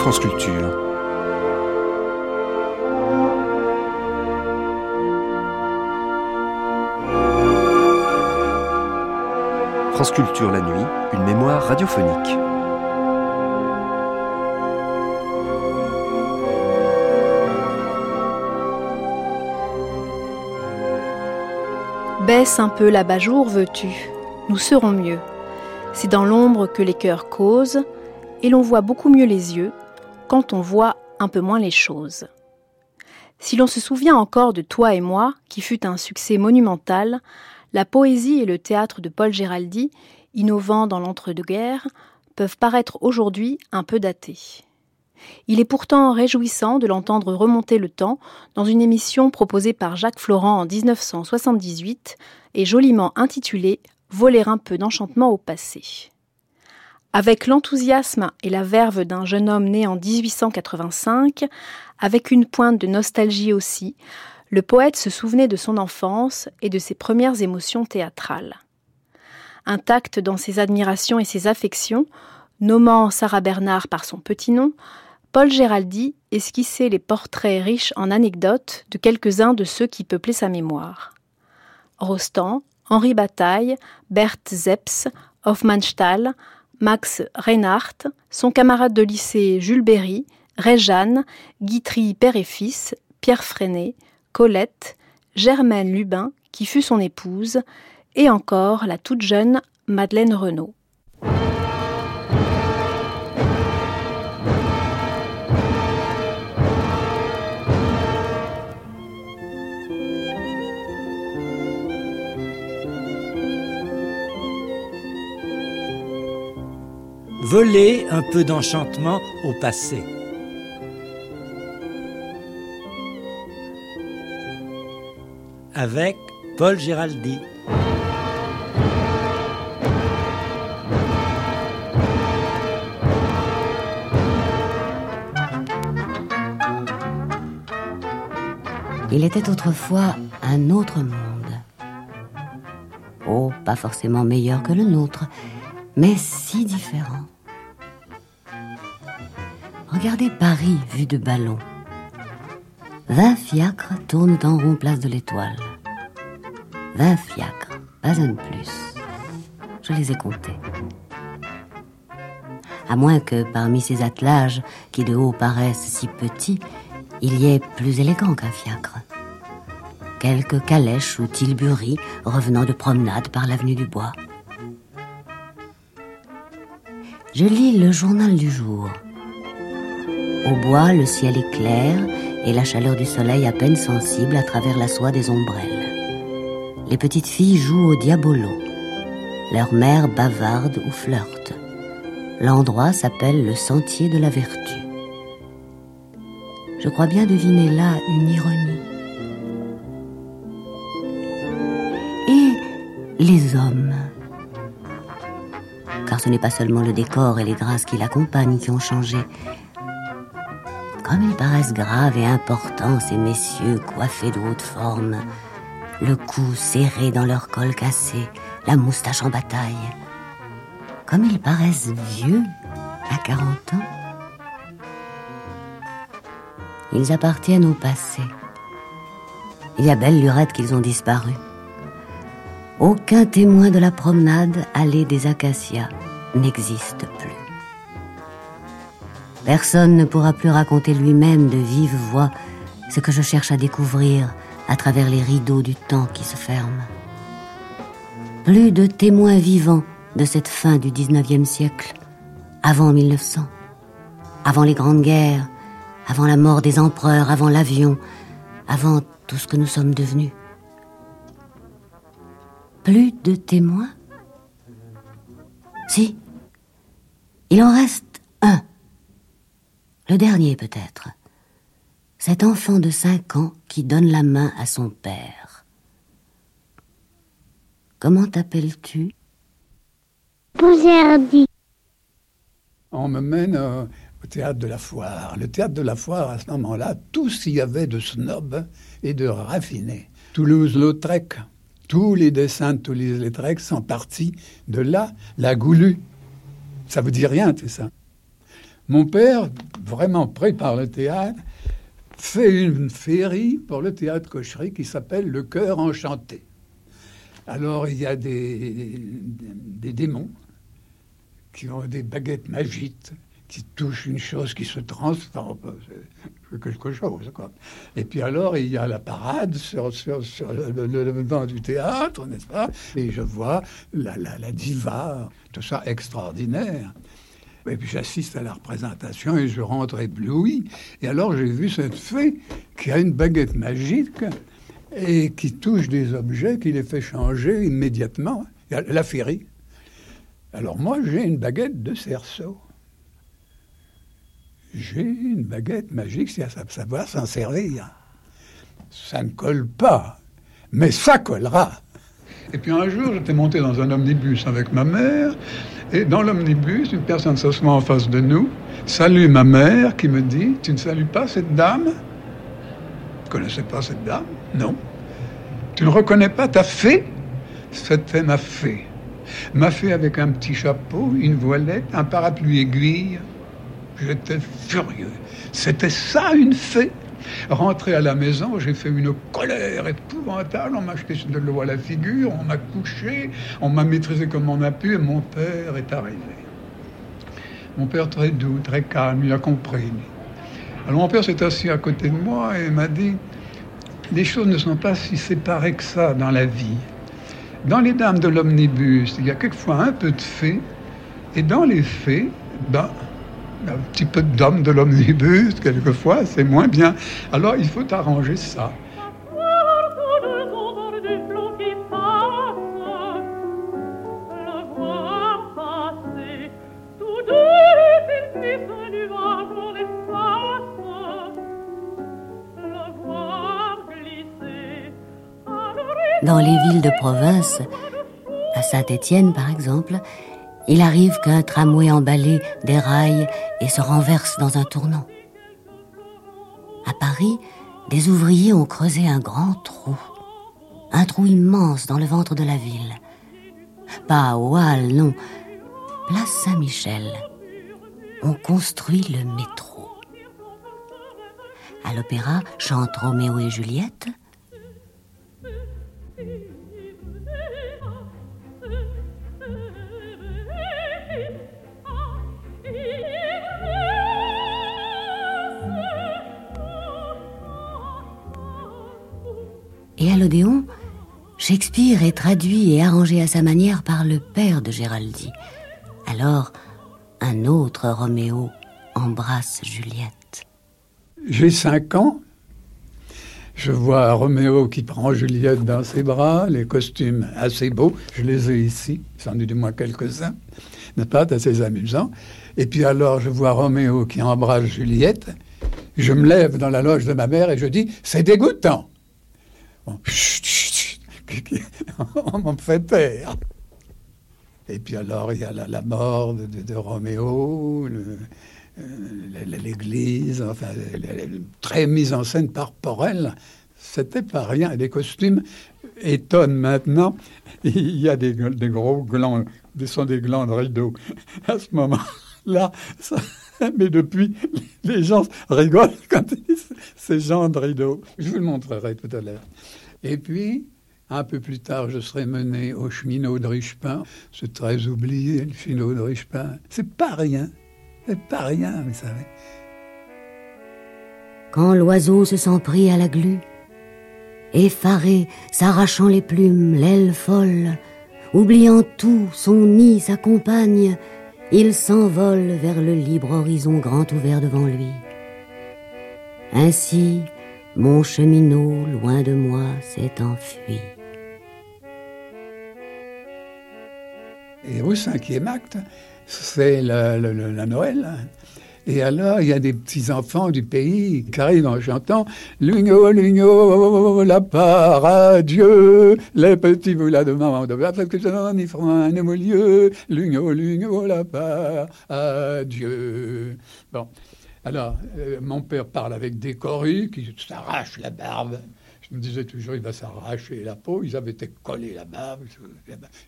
France Culture. France Culture la nuit, une mémoire radiophonique. Baisse un peu l'abat-jour, veux-tu? Nous serons mieux. C'est dans l'ombre que les cœurs causent, et l'on voit beaucoup mieux les yeux quand on voit un peu moins les choses. Si l'on se souvient encore de Toi et moi, qui fut un succès monumental, la poésie et le théâtre de Paul Géraldi, innovant dans l'entre-deux-guerres, peuvent paraître aujourd'hui un peu datés. Il est pourtant réjouissant de l'entendre remonter le temps dans une émission proposée par Jacques Florent en 1978 et joliment intitulée Voler un peu d'enchantement au passé. Avec l'enthousiasme et la verve d'un jeune homme né en 1885, avec une pointe de nostalgie aussi, le poète se souvenait de son enfance et de ses premières émotions théâtrales. Intact dans ses admirations et ses affections, nommant Sarah Bernard par son petit nom, Paul Géraldi esquissait les portraits riches en anecdotes de quelques-uns de ceux qui peuplaient sa mémoire. Rostand, Henri Bataille, Bert Zeps, Hofmannsthal, Max Reinhardt, son camarade de lycée Jules Berry, Réjeanne, Guitry père et fils, Pierre Freinet, Colette, Germaine Lubin, qui fut son épouse, et encore la toute jeune Madeleine Renaud. Voler un peu d'enchantement au passé. Avec Paul Géraldi. Il était autrefois un autre monde. Oh, pas forcément meilleur que le nôtre, mais si différent. Regardez Paris vu de ballon. Vingt fiacres tournent en rond place de l'Étoile. Vingt fiacres, pas un de plus. Je les ai comptés. À moins que parmi ces attelages, qui de haut paraissent si petits, il y ait plus élégant qu'un fiacre. Quelques calèches ou tilburies revenant de promenade par l'avenue du Bois. Je lis le journal du jour. Au bois, le ciel est clair et la chaleur du soleil à peine sensible à travers la soie des ombrelles. Les petites filles jouent au diabolo. Leur mère bavarde ou flirte. L'endroit s'appelle le sentier de la vertu. Je crois bien deviner là une ironie. Et les hommes car ce n'est pas seulement le décor et les grâces qui l'accompagnent qui ont changé, comme ils paraissent graves et importants, ces messieurs coiffés de haute forme, le cou serré dans leur col cassé, la moustache en bataille. Comme ils paraissent vieux à 40 ans. Ils appartiennent au passé. Il y a belle lurette qu'ils ont disparu. Aucun témoin de la promenade allée des acacias n'existe plus. Personne ne pourra plus raconter lui-même de vive voix ce que je cherche à découvrir à travers les rideaux du temps qui se ferment. Plus de témoins vivants de cette fin du 19e siècle, avant 1900, avant les grandes guerres, avant la mort des empereurs, avant l'avion, avant tout ce que nous sommes devenus. Plus de témoins? Si, il en reste un le dernier peut-être. Cet enfant de cinq ans qui donne la main à son père. Comment t'appelles-tu? Bougerdi. On me mène euh, au théâtre de la foire. Le théâtre de la foire, à ce moment-là, tout s'il y avait de snob et de raffiné. Toulouse-Lautrec, tous les dessins de Toulouse-Lautrec sont partis de là, la Goulue. Ça vous dit rien, tout ça? Mon père, vraiment pris par le théâtre, fait une féerie pour le théâtre Cocherie qui s'appelle Le Cœur Enchanté. Alors il y a des, des, démons qui ont des baguettes magiques, qui touchent une chose qui se transforme, quelque chose. Et puis alors, il y a la parade sur, sur, sur le, le, du théâtre, n'est-ce pas? Et je vois la, la, la diva, tout ça extraordinaire. Et puis j'assiste à la représentation et je rentre ébloui. Et alors j'ai vu cette fée qui a une baguette magique et qui touche des objets, qui les fait changer immédiatement. La féerie. Alors moi, j'ai une baguette de cerceau. J'ai une baguette magique, c'est à savoir s'en servir. Ça ne colle pas, mais ça collera. Et puis un jour, j'étais monté dans un omnibus avec ma mère, et dans l'omnibus, une personne s'assoit en face de nous, salue ma mère qui me dit Tu ne salues pas cette dame Tu ne connaissais pas cette dame? Non. Tu ne reconnais pas ta fée? C'était ma fée. Ma fée avec un petit chapeau, une voilette, un parapluie aiguille. J'étais furieux. C'était ça une fée? Rentré à la maison, j'ai fait une colère épouvantable. On m'a acheté de l'eau à la figure, on m'a couché, on m'a maîtrisé comme on a pu, et mon père est arrivé. Mon père très doux, très calme, il a compris. Alors mon père s'est assis à côté de moi et m'a dit, les choses ne sont pas si séparées que ça dans la vie. Dans les dames de l'omnibus, il y a quelquefois un peu de fait, et dans les faits, ben, un petit peu d'homme de l'omnibus, quelquefois, c'est moins bien. Alors il faut arranger ça. Dans les villes de province, à Saint-Étienne par exemple, il arrive qu'un tramway emballé déraille et se renverse dans un tournant. À Paris, des ouvriers ont creusé un grand trou. Un trou immense dans le ventre de la ville. Pas au Hall, non. Place Saint-Michel. On construit le métro. À l'opéra chantent Roméo et Juliette. Et à l'Odéon, Shakespeare est traduit et arrangé à sa manière par le père de Géraldine. Alors, un autre Roméo embrasse Juliette. J'ai cinq ans. Je vois Roméo qui prend Juliette dans ses bras, les costumes assez beaux. Je les ai ici, j'en ai du moins quelques-uns. N'est-ce pas assez amusant. Et puis alors, je vois Roméo qui embrasse Juliette. Je me lève dans la loge de ma mère et je dis C'est dégoûtant. on m'en fait taire. Et puis alors, il y a la, mort de, Roméo, euh, l'église, enfin, très mise en scène par Porel. C'était pas rien. Les costumes étonnent maintenant. Il y a des, gros glands, des sont des glands de rideau. À ce moment-là, mais depuis, les gens rigolent quand ils disent ces gens de rideau. Je vous le montrerai tout à l'heure. Et puis, un peu plus tard, je serai mené au cheminot de Richepin. C'est très oublié, le cheminot de Richepin. C'est pas rien. C'est pas rien, vous savez. Quand l'oiseau se sent pris à la glu, effaré, s'arrachant les plumes, l'aile folle, oubliant tout, son nid, sa compagne, il s'envole vers le libre horizon grand ouvert devant lui. Ainsi, mon cheminot, loin de moi, s'est enfui. Et au cinquième acte, c'est la, Noël. Et alors, il y a des petits-enfants du pays qui arrivent en chantant Lugno, Lugno, la part à Dieu, les petits la de maman de parce que je n'y froid au lieu, Lugno, Lugno, la part à Dieu. Bon. Alors, euh, mon père parle avec des corus qui s'arrachent la barbe. Je me disais toujours, il va s'arracher la peau. Ils avaient été collés la barbe,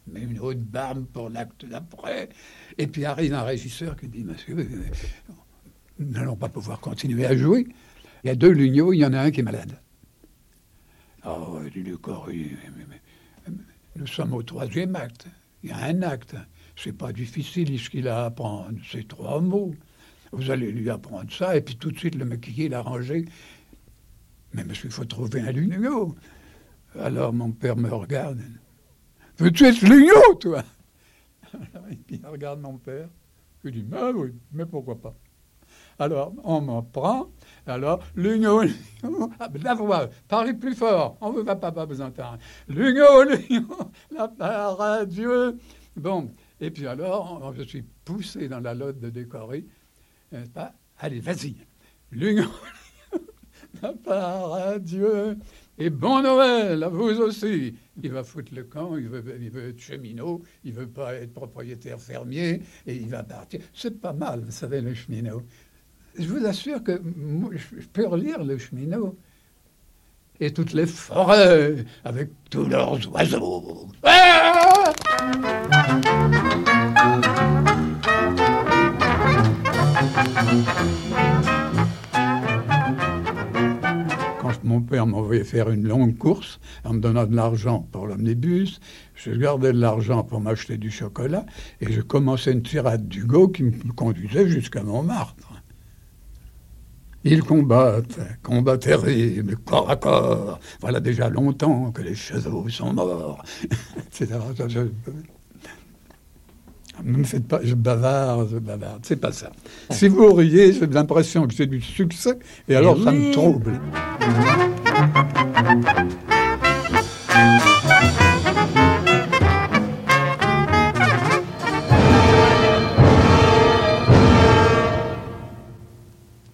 mais une haute barbe pour l'acte d'après. Et puis arrive un régisseur qui dit, monsieur, nous n'allons pas pouvoir continuer à jouer. Il y a deux Lugnot, il y en a un qui est malade. Oh, le nous sommes au troisième acte. Il y a un acte. C'est pas difficile ce qu'il a à apprendre. C'est trois mots. Vous allez lui apprendre ça, et puis tout de suite le maquiller, l'arranger. Mais monsieur, il faut trouver un Lugnot. Alors mon père me regarde. Veux-tu être Lugnot, toi? Puis il regarde mon père. Je lui dis, ah oui, mais pourquoi pas? Alors, on m'en prend. Alors, l'union, ah, la voix, parlez plus fort, on ne va pas, pas vous entendre. L'union, l'union, la part à Dieu. Bon, et puis alors, je suis poussé dans la lotte de décorer. Allez, vas-y. L'union, la part à Dieu. Et bon Noël à vous aussi. Il va foutre le camp, il veut, il veut être cheminot, il veut pas être propriétaire fermier, et il va partir. C'est pas mal, vous savez, le cheminot je vous assure que je peux relire le cheminot et toutes les forêts avec tous leurs oiseaux. Ah Quand mon père m'envoyait faire une longue course en me donnant de l'argent pour l'omnibus, je gardais de l'argent pour m'acheter du chocolat et je commençais une tirade d'Hugo qui me conduisait jusqu'à Montmartre. Ils combattent, combat terrible, corps à corps. Voilà déjà longtemps que les chevaux sont morts, etc. Ne me faites pas, je bavarde, je bavarde, c'est pas ça. Si vous riez, j'ai l'impression que c'est du succès, et alors ça me trouble.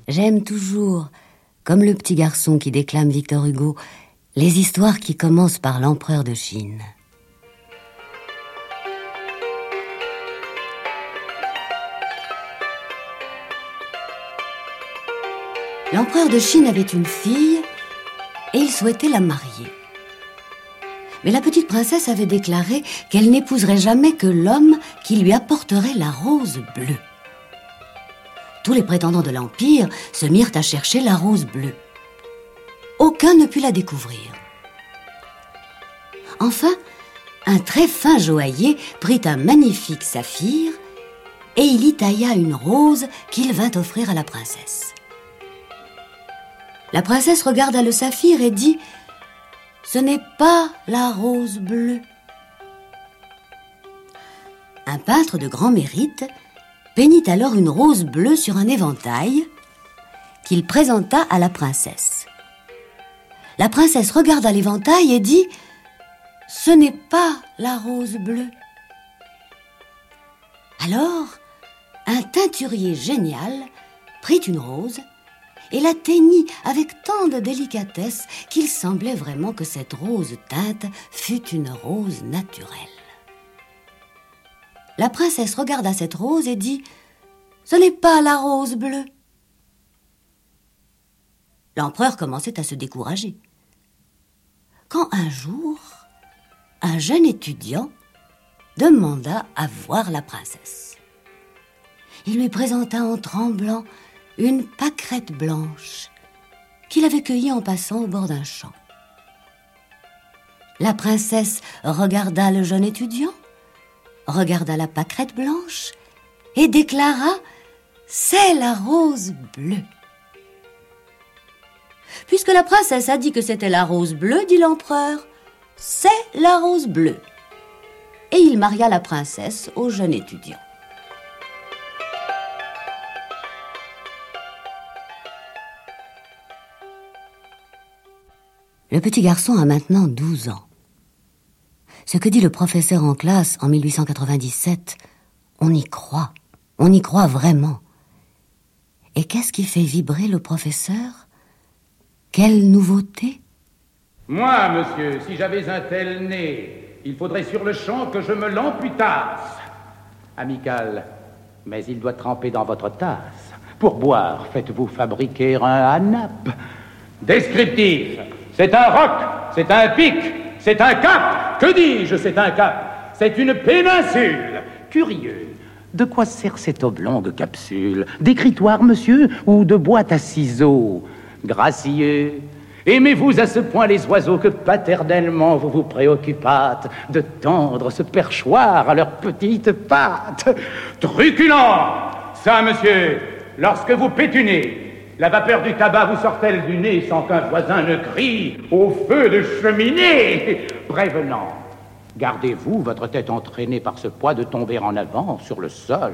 J'aime toujours, comme le petit garçon qui déclame Victor Hugo, les histoires qui commencent par l'empereur de Chine. L'empereur de Chine avait une fille et il souhaitait la marier. Mais la petite princesse avait déclaré qu'elle n'épouserait jamais que l'homme qui lui apporterait la rose bleue tous les prétendants de l'Empire se mirent à chercher la rose bleue. Aucun ne put la découvrir. Enfin, un très fin joaillier prit un magnifique saphir et il y tailla une rose qu'il vint offrir à la princesse. La princesse regarda le saphir et dit Ce n'est pas la rose bleue. Un peintre de grand mérite peignit alors une rose bleue sur un éventail qu'il présenta à la princesse. La princesse regarda l'éventail et dit Ce n'est pas la rose bleue. Alors, un teinturier génial prit une rose et la teignit avec tant de délicatesse qu'il semblait vraiment que cette rose teinte fût une rose naturelle. La princesse regarda cette rose et dit Ce n'est pas la rose bleue. L'empereur commençait à se décourager. Quand un jour, un jeune étudiant demanda à voir la princesse. Il lui présenta en tremblant une pâquerette blanche qu'il avait cueillie en passant au bord d'un champ. La princesse regarda le jeune étudiant regarda la pâquerette blanche et déclara C'est la rose bleue. Puisque la princesse a dit que c'était la rose bleue, dit l'empereur, c'est la rose bleue. Et il maria la princesse au jeune étudiant. Le petit garçon a maintenant 12 ans. Ce que dit le professeur en classe en 1897, on y croit, on y croit vraiment. Et qu'est-ce qui fait vibrer le professeur? Quelle nouveauté? Moi, monsieur, si j'avais un tel nez, il faudrait sur le champ que je me l'amputasse. Amical, mais il doit tremper dans votre tasse. Pour boire, faites-vous fabriquer un hanap. Descriptif, c'est un roc, c'est un pic, c'est un cap. Que dis-je, c'est un cap C'est une péninsule. Curieux. De quoi sert cette oblongue capsule? D'écritoire, monsieur, ou de boîte à ciseaux? Gracieux, aimez-vous à ce point les oiseaux que paternellement vous vous préoccupâtes de tendre ce perchoir à leurs petites pattes? Truculent Ça, monsieur, lorsque vous pétunez, la vapeur du tabac vous sort-elle du nez sans qu'un voisin ne crie au feu de cheminée? Prévenant, gardez-vous votre tête entraînée par ce poids de tomber en avant sur le sol.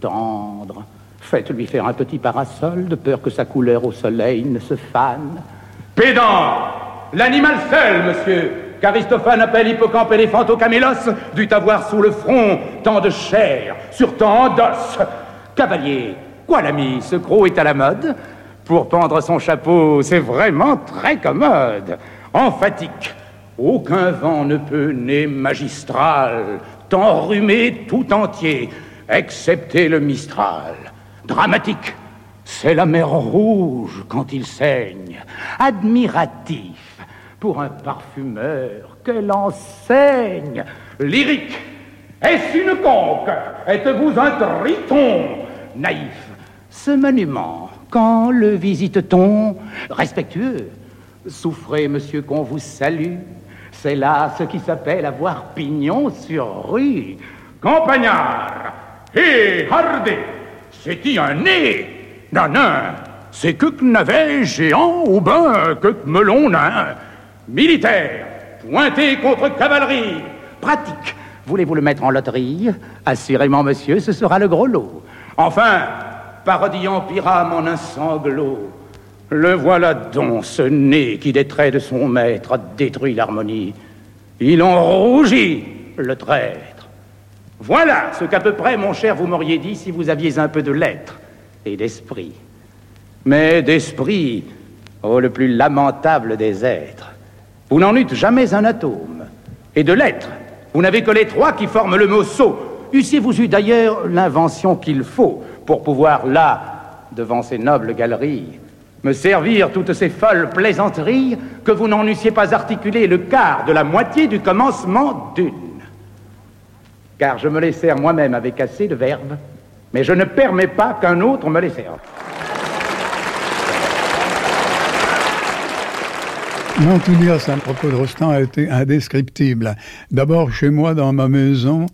Tendre, faites-lui faire un petit parasol de peur que sa couleur au soleil ne se fane. Pédant, l'animal seul, monsieur, qu'Aristophane appelle hippocampe éléphanto-camélos, dut avoir sous le front tant de chair sur tant d'os. Cavalier, Quoi, l'ami, ce croc est à la mode Pour pendre son chapeau, c'est vraiment très commode. Emphatique, aucun vent ne peut né magistral, t'enrhumer tout entier, excepté le Mistral. Dramatique, c'est la mer rouge quand il saigne. Admiratif, pour un parfumeur, quelle enseigne. Lyrique, est-ce une conque? Êtes-vous un triton? Naïf, ce monument, quand le visite-t-on Respectueux, souffrez, monsieur, qu'on vous salue. C'est là ce qui s'appelle avoir pignon sur rue. Campagnard, hé, hardé, c'est-y un nez Non, non, c'est que navet géant ou ben que melon nain. Militaire, pointé contre cavalerie, pratique. Voulez-vous le mettre en loterie Assurément, monsieur, ce sera le gros lot. Enfin, parodiant Pyram en un sanglot. Le voilà donc, ce nez qui, des traits de son maître, a détruit l'harmonie. Il en rougit, le traître. Voilà ce qu'à peu près, mon cher, vous m'auriez dit si vous aviez un peu de lettres et d'esprit. Mais d'esprit, oh, le plus lamentable des êtres, vous n'en eûtes jamais un atome. Et de lettres, vous n'avez que les trois qui forment le mot sot. Eussiez-vous eu d'ailleurs l'invention qu'il faut pour pouvoir, là, devant ces nobles galeries, me servir toutes ces folles plaisanteries que vous n'en eussiez pas articulé le quart de la moitié du commencement d'une. Car je me les sers moi-même avec assez de verbes, mais je ne permets pas qu'un autre me les serve. L'enthousiasme à propos de Rostand a été indescriptible. D'abord, chez moi, dans ma maison,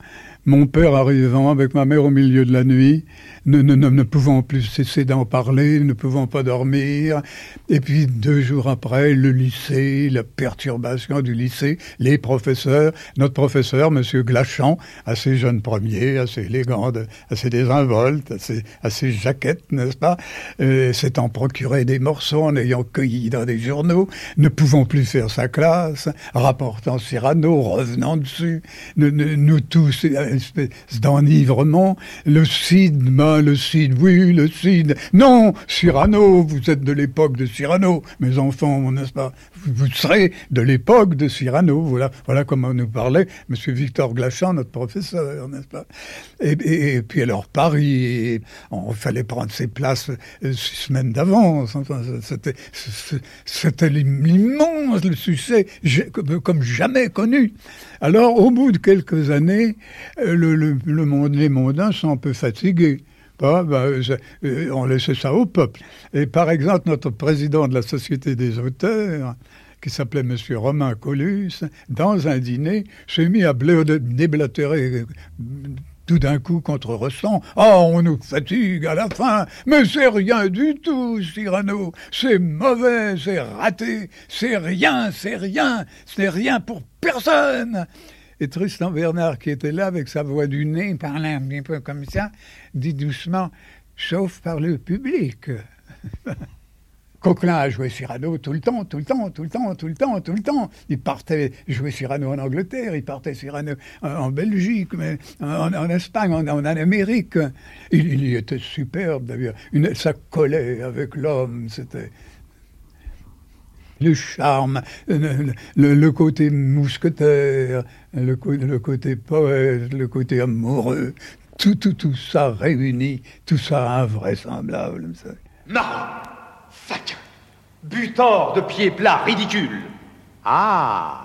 mon père arrivant avec ma mère au milieu de la nuit, ne, ne, ne, pouvant plus cesser d'en parler, ne pouvant pas dormir. Et puis deux jours après, le lycée, la perturbation du lycée, les professeurs, notre professeur, Monsieur Glachan, assez jeune premier, assez élégant, assez désinvolte, assez, assez jaquette, n'est-ce pas, euh, s'étant procuré des morceaux en ayant cueilli dans des journaux, ne pouvant plus faire sa classe, rapportant Cyrano, revenant dessus, nous tous, espèce d'enivrement, le Le Cid, oui, le Cid. Non, Cyrano, vous êtes de l'époque de Cyrano, mes enfants, n'est-ce pas? Vous, serez de l'époque de Cyrano. Voilà, voilà comment nous parlait M. Victor Glachan, notre professeur, n'est-ce pas? Et, puis alors Paris, on fallait prendre ses places euh, six semaines d'avance. C'était, c'était l'immense le succès comme jamais connu. Alors, au bout de quelques années, euh, le, le les mondains sont un peu fatigués. Bah, euh, on laissait ça au peuple. Et par exemple, notre président de la Société des auteurs, qui s'appelait M. Romain Colus, dans un dîner, s'est mis à déblatérer euh, tout d'un coup contre Rostand. Oh, on nous fatigue à la fin, mais c'est rien du tout, Cyrano. C'est mauvais, c'est raté, c'est rien, c'est rien, c'est rien pour personne. Et Tristan Bernard, qui était là avec sa voix du nez, parlait un petit peu comme ça, dit doucement, sauf par le public. Coquelin a joué Cyrano tout le temps, tout le temps, tout le temps, tout le temps, tout le temps. Il partait jouer Cyrano en Angleterre, il partait Cyrano en, Belgique, mais en, Espagne, en, Amérique. Il, y était superbe d'ailleurs. Ça collait avec l'homme, c'était le charme, le, côté mousquetaire, le, côté poète, le côté amoureux, tout, tout, tout ça réuni, tout ça invraisemblable. Marrant, faquin, butor de pieds plats, ridicule. Ah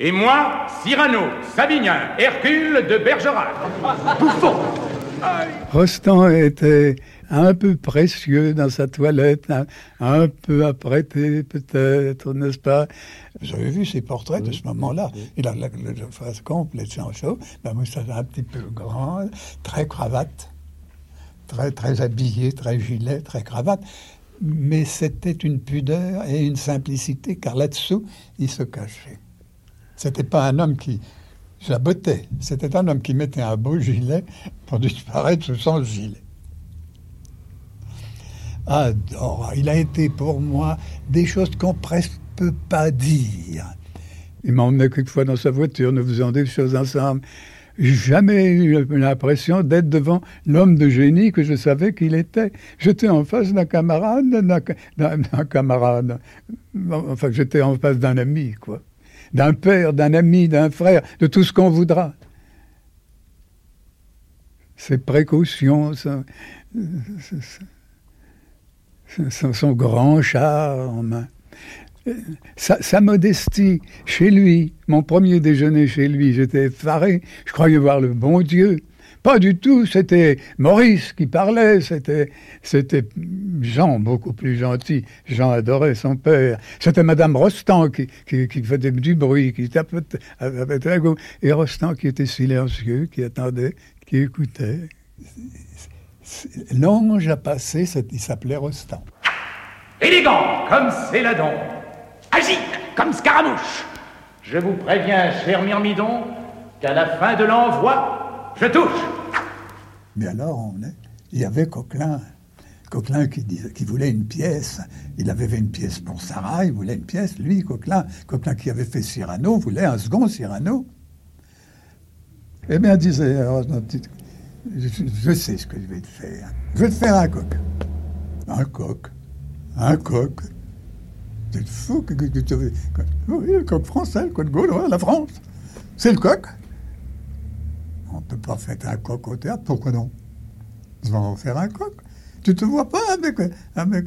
Et moi, Cyrano, Savinien, Hercule de Bergerac. Bouffon Rostand était un peu précieux dans sa toilette, un, peu apprêté peut-être, n'est-ce pas? Vous avez vu ses portraits de ce moment-là. Il a la, face complète sans chaud, la moustache un petit peu grande, très cravate, très, très habillé, très gilet, très cravate. Mais c'était une pudeur et une simplicité, car là-dessous, il se cachait. C'était pas un homme qui jabotait, c'était un homme qui mettait un beau gilet pour disparaître sous son gilet. Adore, il a été pour moi des choses qu'on presque peut pas dire. Il m'a emmené quelquefois dans sa voiture, nous faisons des choses ensemble. Jamais eu l'impression d'être devant l'homme de génie que je savais qu'il était. J'étais en face d'un camarade, d'un camarade. Enfin, j'étais en face d'un ami, quoi d'un père, d'un ami, d'un frère, de tout ce qu'on voudra. Ses précautions, son, grand charme, sa, sa, modestie chez lui, mon premier déjeuner chez lui, j'étais effaré, je croyais voir le bon Dieu. Pas du tout, c'était Maurice qui parlait, c'était, Jean, beaucoup plus gentil. Jean adorait son père. C'était Madame Rostand qui, faisait du bruit, qui tapotait avec la Et Rostand qui était silencieux, qui attendait, qui écoutait. L'ange a passé, il s'appelait Rostand. Élégant comme Céladon, agite comme Scaramouche. Je vous préviens, cher Myrmidon, qu'à la fin de l'envoi, je touche Mais alors, on est... il y avait Coquelin. Coquelin qui, qui voulait une pièce. Il avait fait une pièce pour Sarah, il voulait une pièce. Lui, Coquelin, Coquelin qui avait fait Cyrano, voulait un second Cyrano. Eh bien, disait, je, sais ce que je vais te faire. Je vais te faire un coq. Un coq. Un coq. C'est fou que, tu veux. Oui, le coq français, le coq gaulois, la France. C'est le coq. On ne peut pas faire un coq au théâtre, pourquoi non? Ils vont faire un coq. Tu te vois pas avec,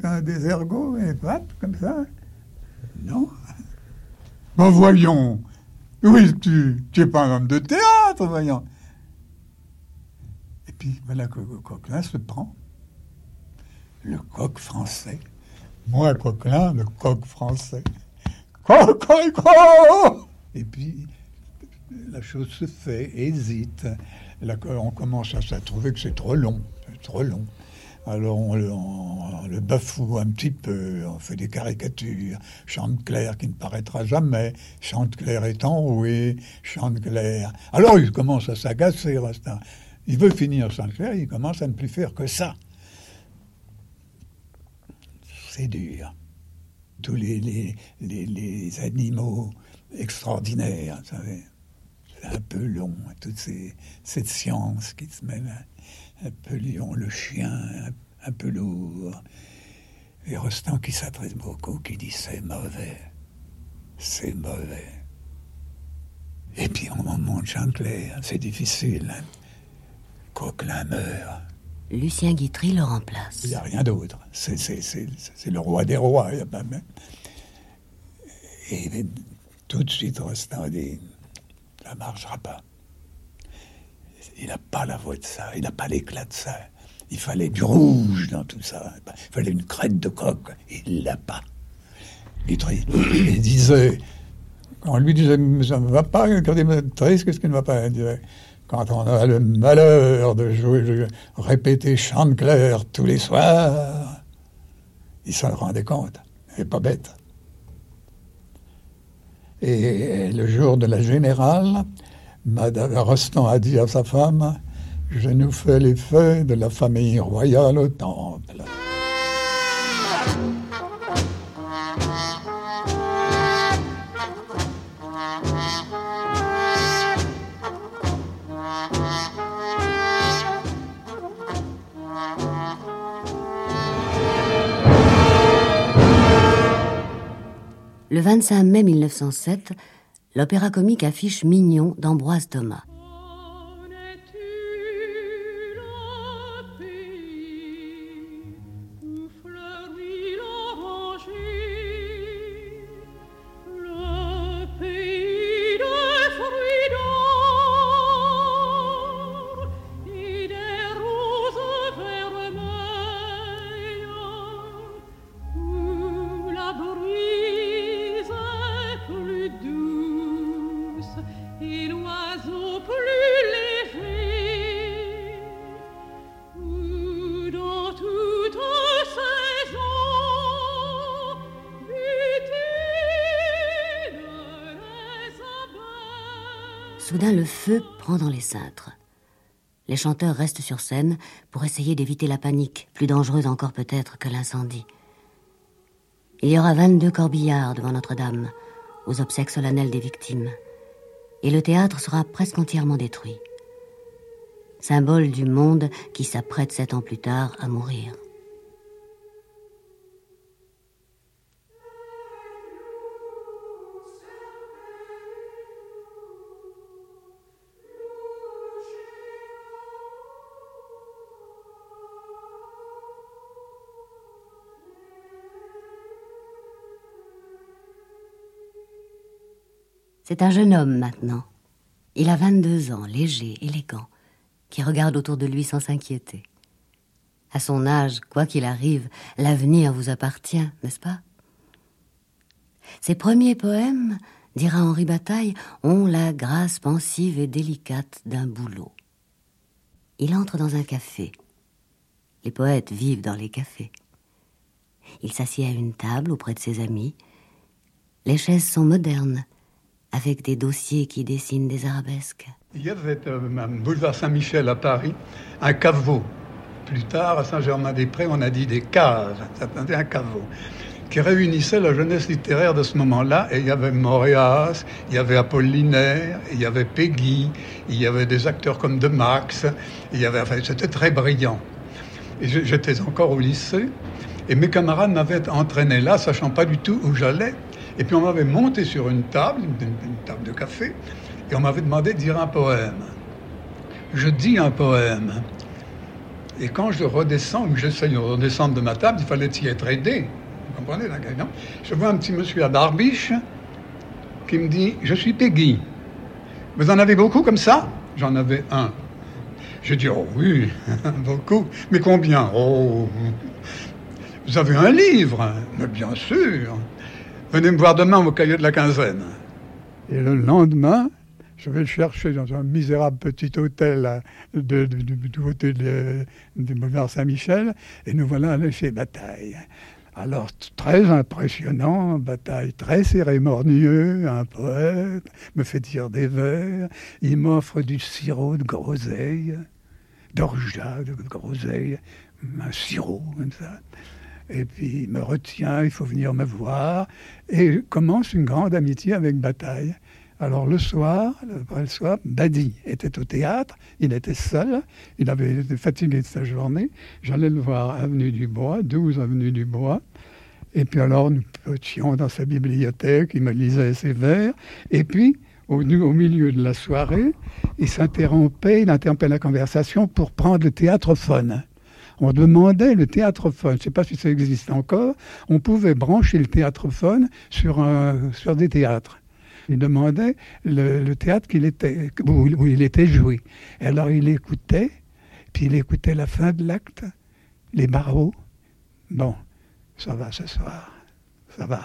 un des ergots et pattes comme ça? Non. Ben voyons. Oui, tu n'es pas un homme de théâtre, voyons. Puis, voilà que coquelin se prend. Le coq français. Moi, coquelin, le coq français. Coq, coq, coq Et puis, la chose se fait, hésite. On commence à trouver que c'est trop long, trop long. Alors on, le bafoue un petit peu, on fait des caricatures. Chante Claire qui ne paraîtra jamais, Chante Claire est enroué, Chante Claire. Alors il commence à s'agacer, Il veut finir Chante Claire, il commence à ne plus faire que ça. C'est dur. Tous les, animaux extraordinaires, vous savez un peu long, toute cette science qui se met un, peu lion, le chien, un, peu lourd. Et Rostand qui s'adresse beaucoup, qui dit c'est mauvais, c'est mauvais. Et puis on monte Chantecler, c'est difficile. Hein. Coquelin meurt. Lucien Guitry le remplace. Il n'y a rien d'autre. C'est le roi des rois. Il a pas même... Et tout de suite, Rostand dit ça ne marchera pas. Il n'a pas la voix de ça, il n'a pas l'éclat de ça. Il fallait du rouge dans tout ça. Il fallait une crête de coq. Il l'a pas. Il, disait, on lui disait, ça ne va pas, triste, qu'est-ce qui ne va pas? Il disait, Quand on a le malheur de jouer, de répéter Chant clair tous les soirs, il s'en rendait compte. N'est pas bête. Et le jour de la générale, Madame Rostand a dit à sa femme Je nous fais les de la famille royale au temple. Le 25 mai 1907, l'opéra comique affiche Mignon d'Ambroise Thomas. Les chanteurs restent sur scène pour essayer d'éviter la panique, plus dangereuse encore peut-être que l'incendie. Il y aura 22 corbillards devant Notre-Dame, aux obsèques solennelles des victimes. Et le théâtre sera presque entièrement détruit. Symbole du monde qui s'apprête sept ans plus tard à mourir. C'est un jeune homme maintenant. Il a 22 ans, léger, élégant, qui regarde autour de lui sans s'inquiéter. À son âge, quoi qu'il arrive, l'avenir vous appartient, n'est-ce pas? Ses premiers poèmes, dira Henri Bataille, ont la grâce pensive et délicate d'un boulot. Il entre dans un café. Les poètes vivent dans les cafés. Il s'assied à une table auprès de ses amis. Les chaises sont modernes avec des dossiers qui dessinent des arabesques. Il y avait euh, boulevard Saint-Michel à Paris un caveau. Plus tard, à Saint-Germain-des-Prés, on a dit des caves. S'appelait un caveau qui réunissait la jeunesse littéraire de ce moment-là. Et il y avait Moréas, il y avait Apollinaire, il y avait Peggy, il y avait des acteurs comme De Max. Il y avait, enfin, c'était très brillant. J'étais encore au lycée. Et mes camarades m'avaient entraîné là, sachant pas du tout où j'allais. Et puis on m'avait monté sur une table, une, table de café, et on m'avait demandé de dire un poème. Je dis un poème. Et quand je redescends, ou j'essaye de redescendre de ma table, il fallait y être aidé. Vous comprenez la non? Je vois un petit monsieur à barbiche qui me dit Je suis Peggy. Vous en avez beaucoup comme ça? J'en avais un. Je dis Oh oui, beaucoup. Mais combien? Oh, vous avez un livre? Mais bien sûr. Venez me voir demain au cahier de la quinzaine. Et le lendemain, je vais le chercher dans un misérable petit hôtel de, du côté du boulevard Saint-Michel, et nous voilà allés chez Bataille. Alors, très impressionnant, Bataille très cérémonieux, un poète, me fait dire des vers, il m'offre du sirop de groseille, d'orgeat de groseille, un sirop comme ça et puis il me retient, il faut venir me voir, et commence une grande amitié avec Bataille. Alors le soir, le soir, Badi était au théâtre, il était seul, il avait été fatigué de sa journée. J'allais le voir avenue du Bois, 12 avenue du Bois. Et puis alors nous étions dans sa bibliothèque, il me lisait ses vers. Et puis, au, au milieu de la soirée, il s'interrompait, il interrompait la conversation pour prendre le théâtrophone on demandait le théâtrophone. Je ne sais pas si ça existe encore. On pouvait brancher le théâtrophone sur, sur des théâtres. Il demandait le, théâtre où, il était joué. Et alors il écoutait, puis il écoutait la fin de l'acte, les barreaux. Bon, ça va ce soir, ça va.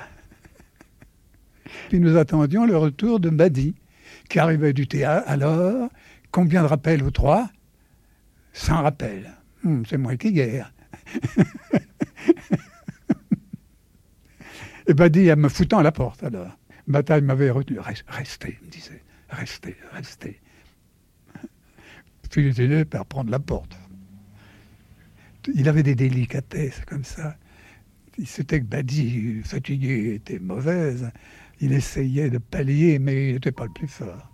Puis nous attendions le retour de Badi, qui arrivait du théâtre. Alors, combien de rappels ou trois? Sans rappel. Hmm, c'est moi qui guère. Et Badi, en me foutant à la porte, alors. Bataille m'avait retenu. Restez, me disait. Restez, restez. Puis il par prendre la porte. Il avait des délicatesses comme ça. C'était que Badi, fatigué, était mauvaise. Il essayait de pallier, mais il n'était pas le plus fort.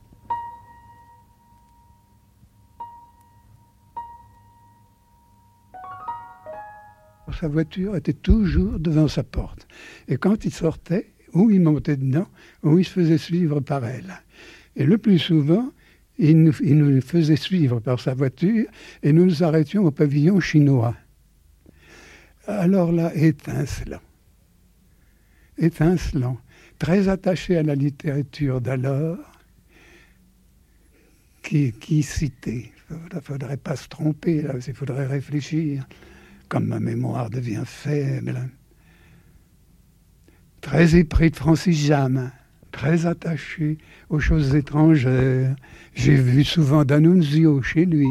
Sa voiture était toujours devant sa porte. Et quand il sortait, ou il montait dedans, ou il se faisait suivre par elle. Et le plus souvent, il nous, faisait suivre par sa voiture et nous nous arrêtions au pavillon chinois. Alors là, étincelant, étincelant, très attaché à la littérature d'alors, qui, qui citait. Il ne faudrait pas se tromper, là, il faudrait réfléchir comme ma mémoire devient faible. Très épris de Francis Jam, très attaché aux choses étrangères. J'ai vu souvent D'Annunzio chez lui.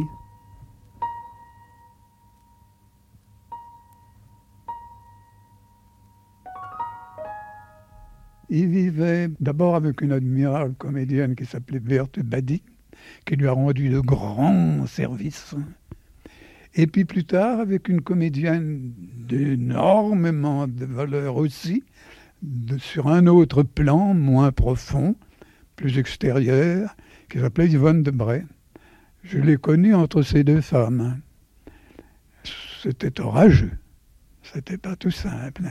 Il vivait d'abord avec une admirable comédienne qui s'appelait Berthe Badi, qui lui a rendu de grands services. Et puis plus tard, avec une comédienne d'énormément de valeur aussi, sur un autre plan, moins profond, plus extérieur, qui s'appelait Yvonne Debray. Je l'ai connue entre ces deux femmes. C'était orageux. C'était pas tout simple.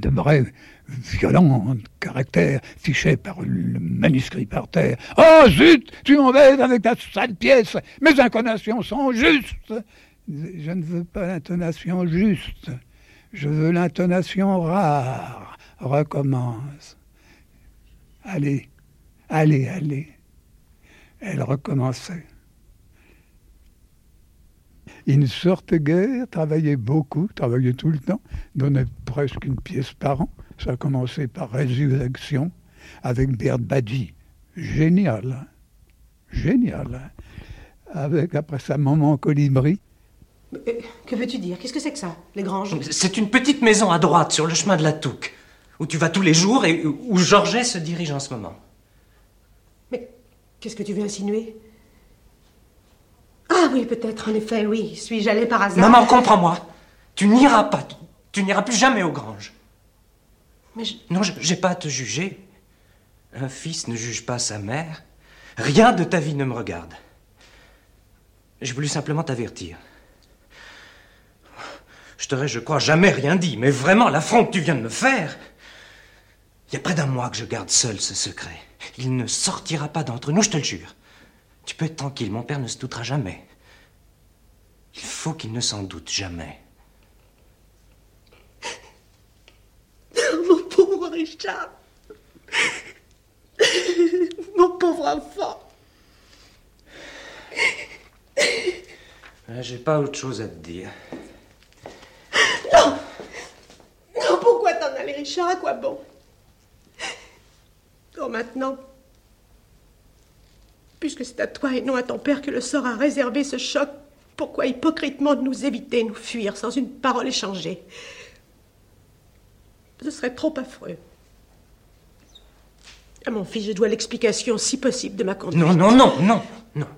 Debray, violent caractère, fiché par le manuscrit par terre. Oh zut, tu m'embêtes avec ta sale pièce, mes intonations sont justes. Je ne veux pas l'intonation juste, je veux l'intonation rare. Recommence. Allez, allez, allez. Elle recommençait. Il ne sortait guère, travaillait beaucoup, travaillait tout le temps, donnait presque une pièce par an. Ça a commencé par Résurrection avec Bert Badji. Génial, génial. Avec, après ça, Maman Colibri. Euh, que veux-tu dire? Qu'est-ce que c'est que ça, les granges? C'est une petite maison à droite, sur le chemin de la Touque, où tu vas tous les jours et où Georget se dirige en ce moment. Mais qu'est-ce que tu veux insinuer? Ah oui, peut-être, en effet, oui. Suis-je allé par hasard? Maman, comprends-moi. Tu n'iras pas. Tu n'iras plus jamais aux granges. Mais je... Non, j'ai pas à te juger. Un fils ne juge pas sa mère. Rien de ta vie ne me regarde. J'ai voulu simplement t'avertir. Je t'aurais, je crois, jamais rien dit, mais vraiment, l'affront que tu viens de me faire. Il y a près d'un mois que je garde seul ce secret. Il ne sortira pas d'entre nous, je te le jure. Tu peux être tranquille, mon père ne se doutera jamais. Il faut qu'il ne s'en doute jamais. Mon pauvre Richard. Mon pauvre enfant. Euh, j'ai pas autre chose à te dire. Non Non, pourquoi t'en aller, Richard? À quoi bon? Oh, maintenant, puisque c'est à toi et non à ton père que le sort a réservé ce choc, pourquoi hypocritement nous éviter, nous fuir sans une parole échangée? Ce serait trop affreux. À mon fils, je dois l'explication, si possible, de ma conduite. Non, non, non, non, non.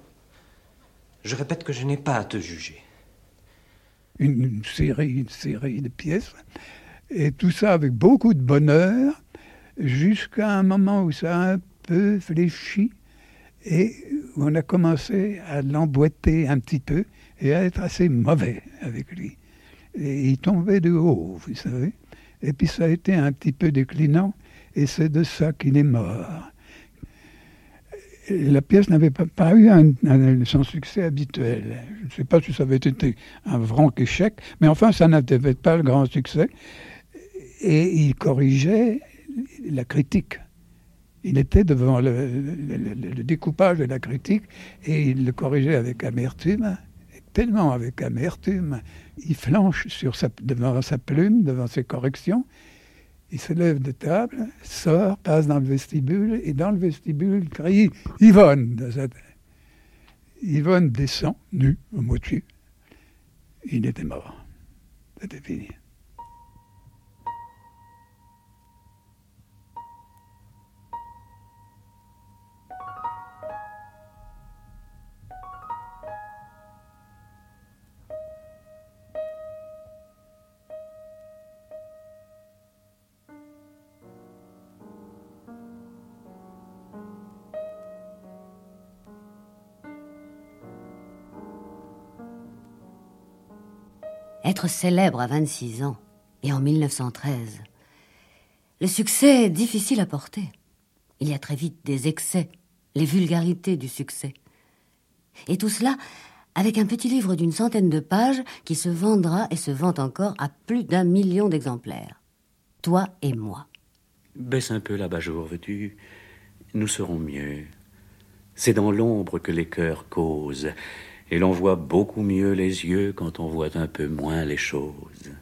Je répète que je n'ai pas à te juger. Une, série, une série de pièces, et tout ça avec beaucoup de bonheur, jusqu'à un moment où ça a un peu fléchi, et on a commencé à l'emboîter un petit peu et à être assez mauvais avec lui. Et il tombait de haut, vous savez. Et puis ça a été un petit peu déclinant, et c'est de ça qu'il est mort. La pièce n'avait pas, eu son succès habituel. Je ne sais pas si ça avait été un franc échec, mais enfin, ça n'avait pas le grand succès. Et il corrigeait la critique. Il était devant le, découpage de la critique et il le corrigeait avec amertume, tellement avec amertume. Il flanche sur devant sa plume, devant ses corrections. Il se lève de table, sort, passe dans le vestibule et dans le vestibule crie Yvonne. Yvonne descend, nue, au moitié. Il était mort. C'était fini. Être célèbre à 26 ans et en 1913. Le succès est difficile à porter. Il y a très vite des excès, les vulgarités du succès. Et tout cela avec un petit livre d'une centaine de pages qui se vendra et se vend encore à plus d'un million d'exemplaires. Toi et moi. Baisse un peu l'abat-jour, veux-tu Nous serons mieux. C'est dans l'ombre que les cœurs causent et l'on voit beaucoup mieux les yeux quand on voit un peu moins les choses.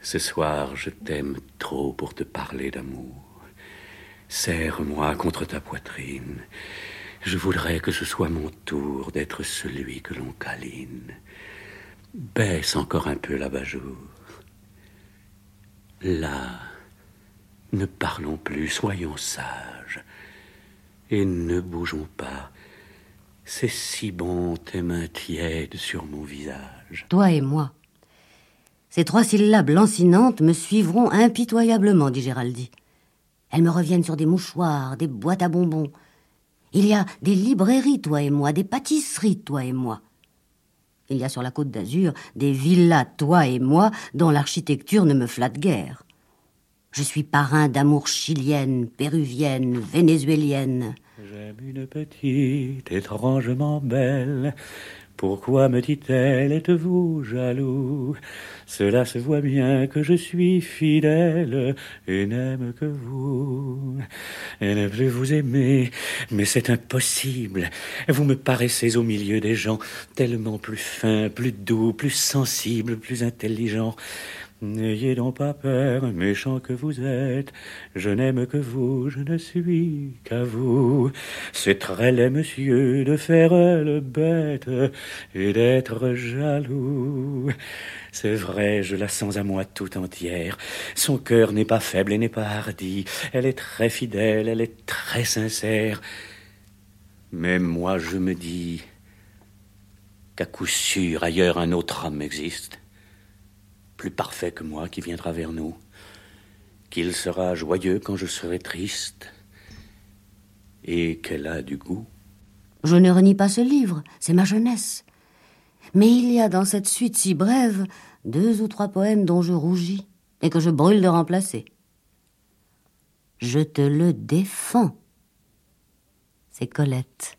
Ce soir, je t'aime trop pour te parler d'amour. Serre-moi contre ta poitrine. Je voudrais que ce soit mon tour d'être celui que l'on câline. Baisse encore un peu l'abat-jour. Là, ne parlons plus, soyons sages. Et ne bougeons pas. C'est si bon tes mains tièdes sur mon visage. Toi et moi. Ces trois syllabes lancinantes me suivront impitoyablement, dit Géraldie. Elles me reviennent sur des mouchoirs, des boîtes à bonbons. Il y a des librairies, toi et moi, des pâtisseries, toi et moi. Il y a sur la côte d'Azur des villas, toi et moi, dont l'architecture ne me flatte guère. Je suis parrain d'amour chilienne, péruvienne, vénézuélienne. J'aime une petite, étrangement belle. Pourquoi me dit-elle, êtes-vous jaloux? Cela se voit bien que je suis fidèle et n'aime que vous. Et ne plus vous aimer, mais c'est impossible. Vous me paraissez au milieu des gens tellement plus fins, plus doux, plus sensibles, plus intelligents. N'ayez donc pas peur, méchant que vous êtes. Je n'aime que vous, je ne suis qu'à vous. C'est très laid, monsieur, de faire le bête et d'être jaloux. C'est vrai, je la sens à moi tout entière. Son cœur n'est pas faible et n'est pas hardi. Elle est très fidèle, elle est très sincère. Mais moi, je me dis qu'à coup sûr, ailleurs, un autre homme existe plus parfait que moi qui viendra vers nous, qu'il sera joyeux quand je serai triste, et qu'elle a du goût. Je ne renie pas ce livre, c'est ma jeunesse. Mais il y a dans cette suite si brève deux ou trois poèmes dont je rougis et que je brûle de remplacer. Je te le défends. C'est Colette.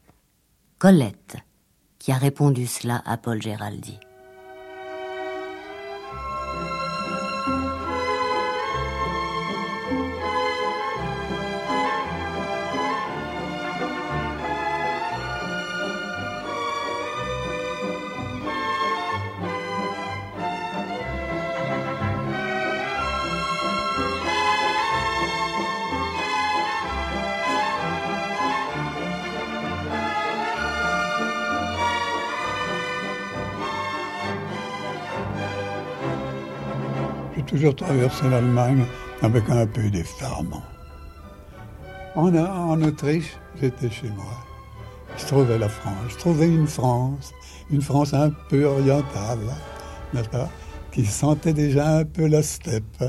Colette qui a répondu cela à Paul Géraldi. Toujours traversé l'Allemagne avec un peu d'effarement. En, en Autriche, j'étais chez moi. Je trouvais la France, je trouvais une France, une France un peu orientale, n'est-ce pas, qui sentait déjà un peu la steppe,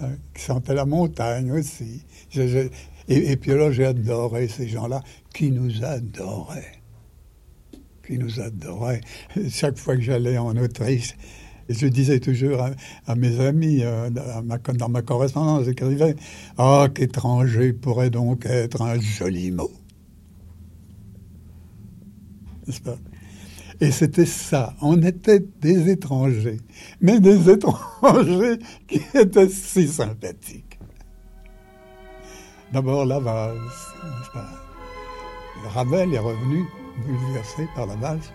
hein, qui sentait la montagne aussi. et, puis alors j'ai adoré ces gens-là qui nous adoraient, qui nous adoraient. Chaque fois que j'allais en Autriche, et je disais toujours à, mes amis, euh, dans ma correspondance, j'écrivais Ah, qu'étranger pourrait donc être un joli mot. N'est-ce pas? Et c'était ça. On était des étrangers, mais des étrangers qui étaient si sympathiques. D'abord, la valse, Ravel est revenu bouleversé par la valse.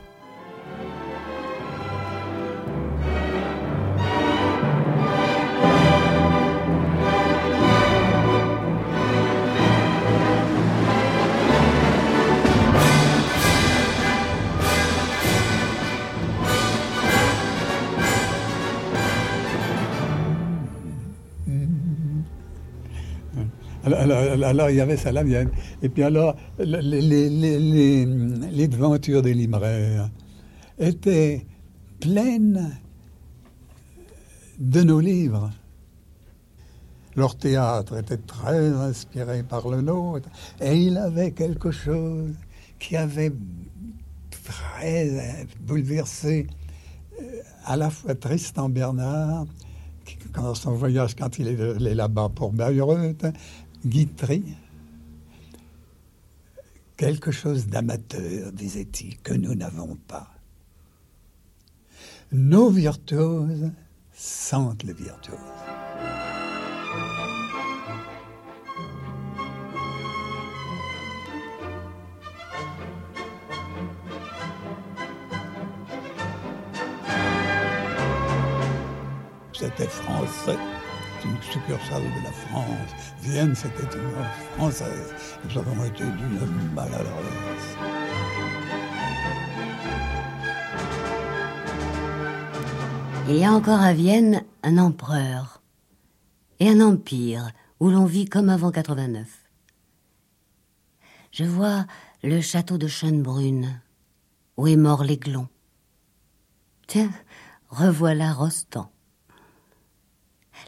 Alors, il y avait ça là. Et puis alors, les, les, des libraires étaient pleines de nos livres. Leur théâtre était très inspiré par le nôtre. Et il avait quelque chose qui avait très bouleversé euh, à la fois Tristan Bernard, dans son voyage quand il est là-bas pour Bayreuth, Guitry, quelque chose d'amateur, disait-il, que nous n'avons pas. Nos virtuoses sentent les virtuoses. C'était français une succursale de la France. Vienne, c'était une française. Nous avons été d'une maladresse. Il y a encore à Vienne un empereur et un empire où l'on vit comme avant 89. je vois le château de Schönbrunn, où est mort l'aiglon. Tiens, revoilà Rostand.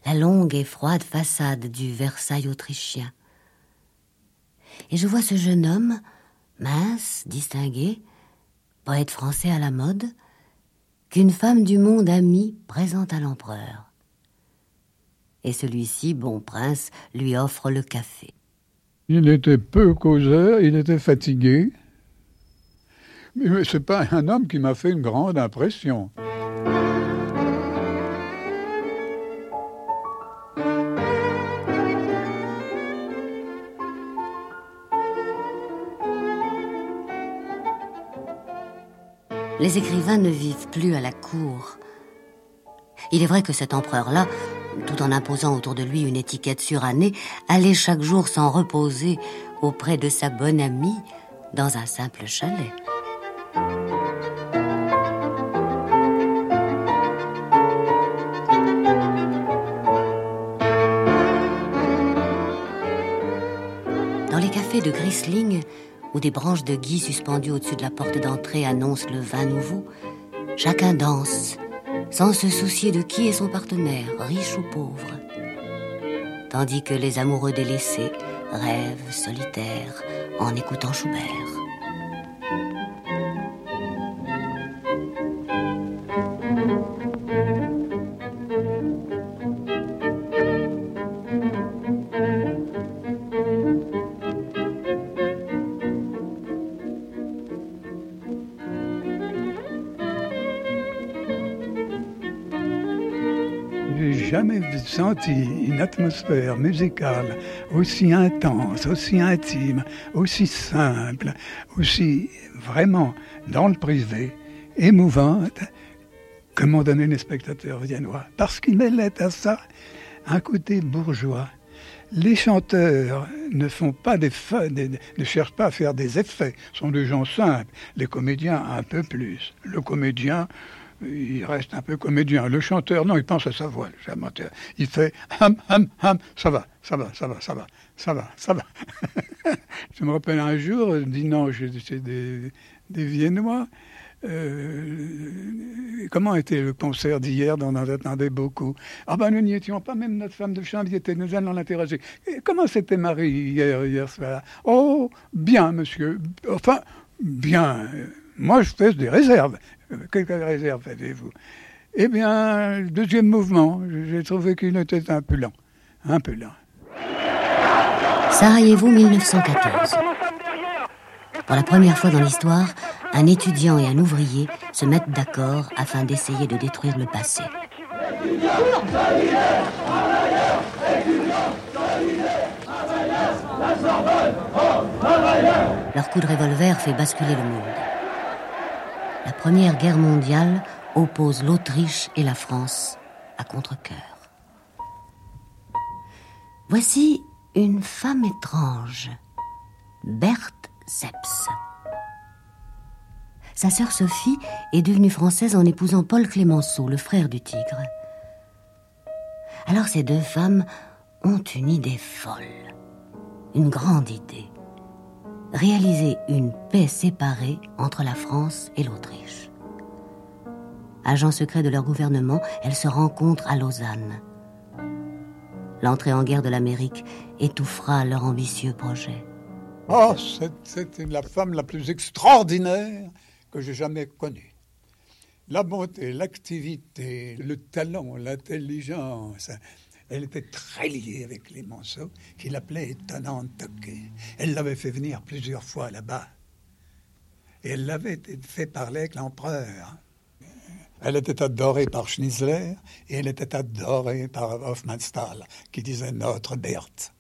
La longue et froide façade du Versailles autrichien. Et je vois ce jeune homme, mince, distingué, poète français à la mode, qu'une femme du monde amie présente à l'empereur. Et celui-ci, bon prince, lui offre le café. Il était peu causeur, il était fatigué. Mais c'est pas un homme qui m'a fait une grande impression. Les écrivains ne vivent plus à la cour. Il est vrai que cet empereur-là, tout en imposant autour de lui une étiquette surannée, allait chaque jour s'en reposer auprès de sa bonne amie dans un simple chalet. Dans les cafés de Grisling, où des branches de gui suspendues au-dessus de la porte d'entrée annoncent le vin nouveau, chacun danse, sans se soucier de qui est son partenaire, riche ou pauvre. Tandis que les amoureux délaissés rêvent solitaires en écoutant Schubert. Senti une atmosphère musicale aussi intense, aussi intime, aussi simple, aussi vraiment dans le privé, émouvante, que m'ont donné les spectateurs viennois. Parce qu'ils mêlaient à ça un côté bourgeois. Les chanteurs ne font pas des, ne cherchent pas à faire des effets, sont des gens simples. Les comédiens un peu plus. Le comédien, il reste un peu comédien. Le chanteur, non, il pense à sa voix, le chanteur. Il fait hum, hum, hum, ça va, ça va, ça va, ça va, ça va, ça va. je me rappelle un jour, dînant chez des, des Viennois, euh, comment était le concert d'hier dont on attendait beaucoup Ah ben nous n'y étions pas, même notre femme de chambre y était, nous allons l'interroger. Comment c'était Marie hier, hier soir? Oh, bien monsieur, enfin, bien. Moi je fais des réserves. Quelles réserves avez-vous? Eh bien, deuxième mouvement, j'ai trouvé qu'il était un peu lent. Un peu lent. Sarajevo 1914. Pour la première fois dans l'histoire, un étudiant et un ouvrier se mettent d'accord afin d'essayer de détruire le passé. Leur coup de revolver fait basculer le monde. La Première Guerre mondiale oppose l'Autriche et la France à contre-coeur. Voici une femme étrange, Berthe Seps. Sa sœur Sophie est devenue française en épousant Paul Clémenceau, le frère du tigre. Alors ces deux femmes ont une idée folle, une grande idée réaliser une paix séparée entre la France et l'Autriche. Agents secrets de leur gouvernement, elles se rencontrent à Lausanne. L'entrée en guerre de l'Amérique étouffera leur ambitieux projet. Oh, c'était la femme la plus extraordinaire que j'ai jamais connue. La bonté, l'activité, le talent, l'intelligence, elle était très liée avec Clémenceau, qu'il appelait étonnante. Elle l'avait fait venir plusieurs fois là-bas. Et elle l'avait fait parler avec l'empereur. Elle était adorée par Schnitzler et elle était adorée par Hofmannsthal, qui disait notre Berthe.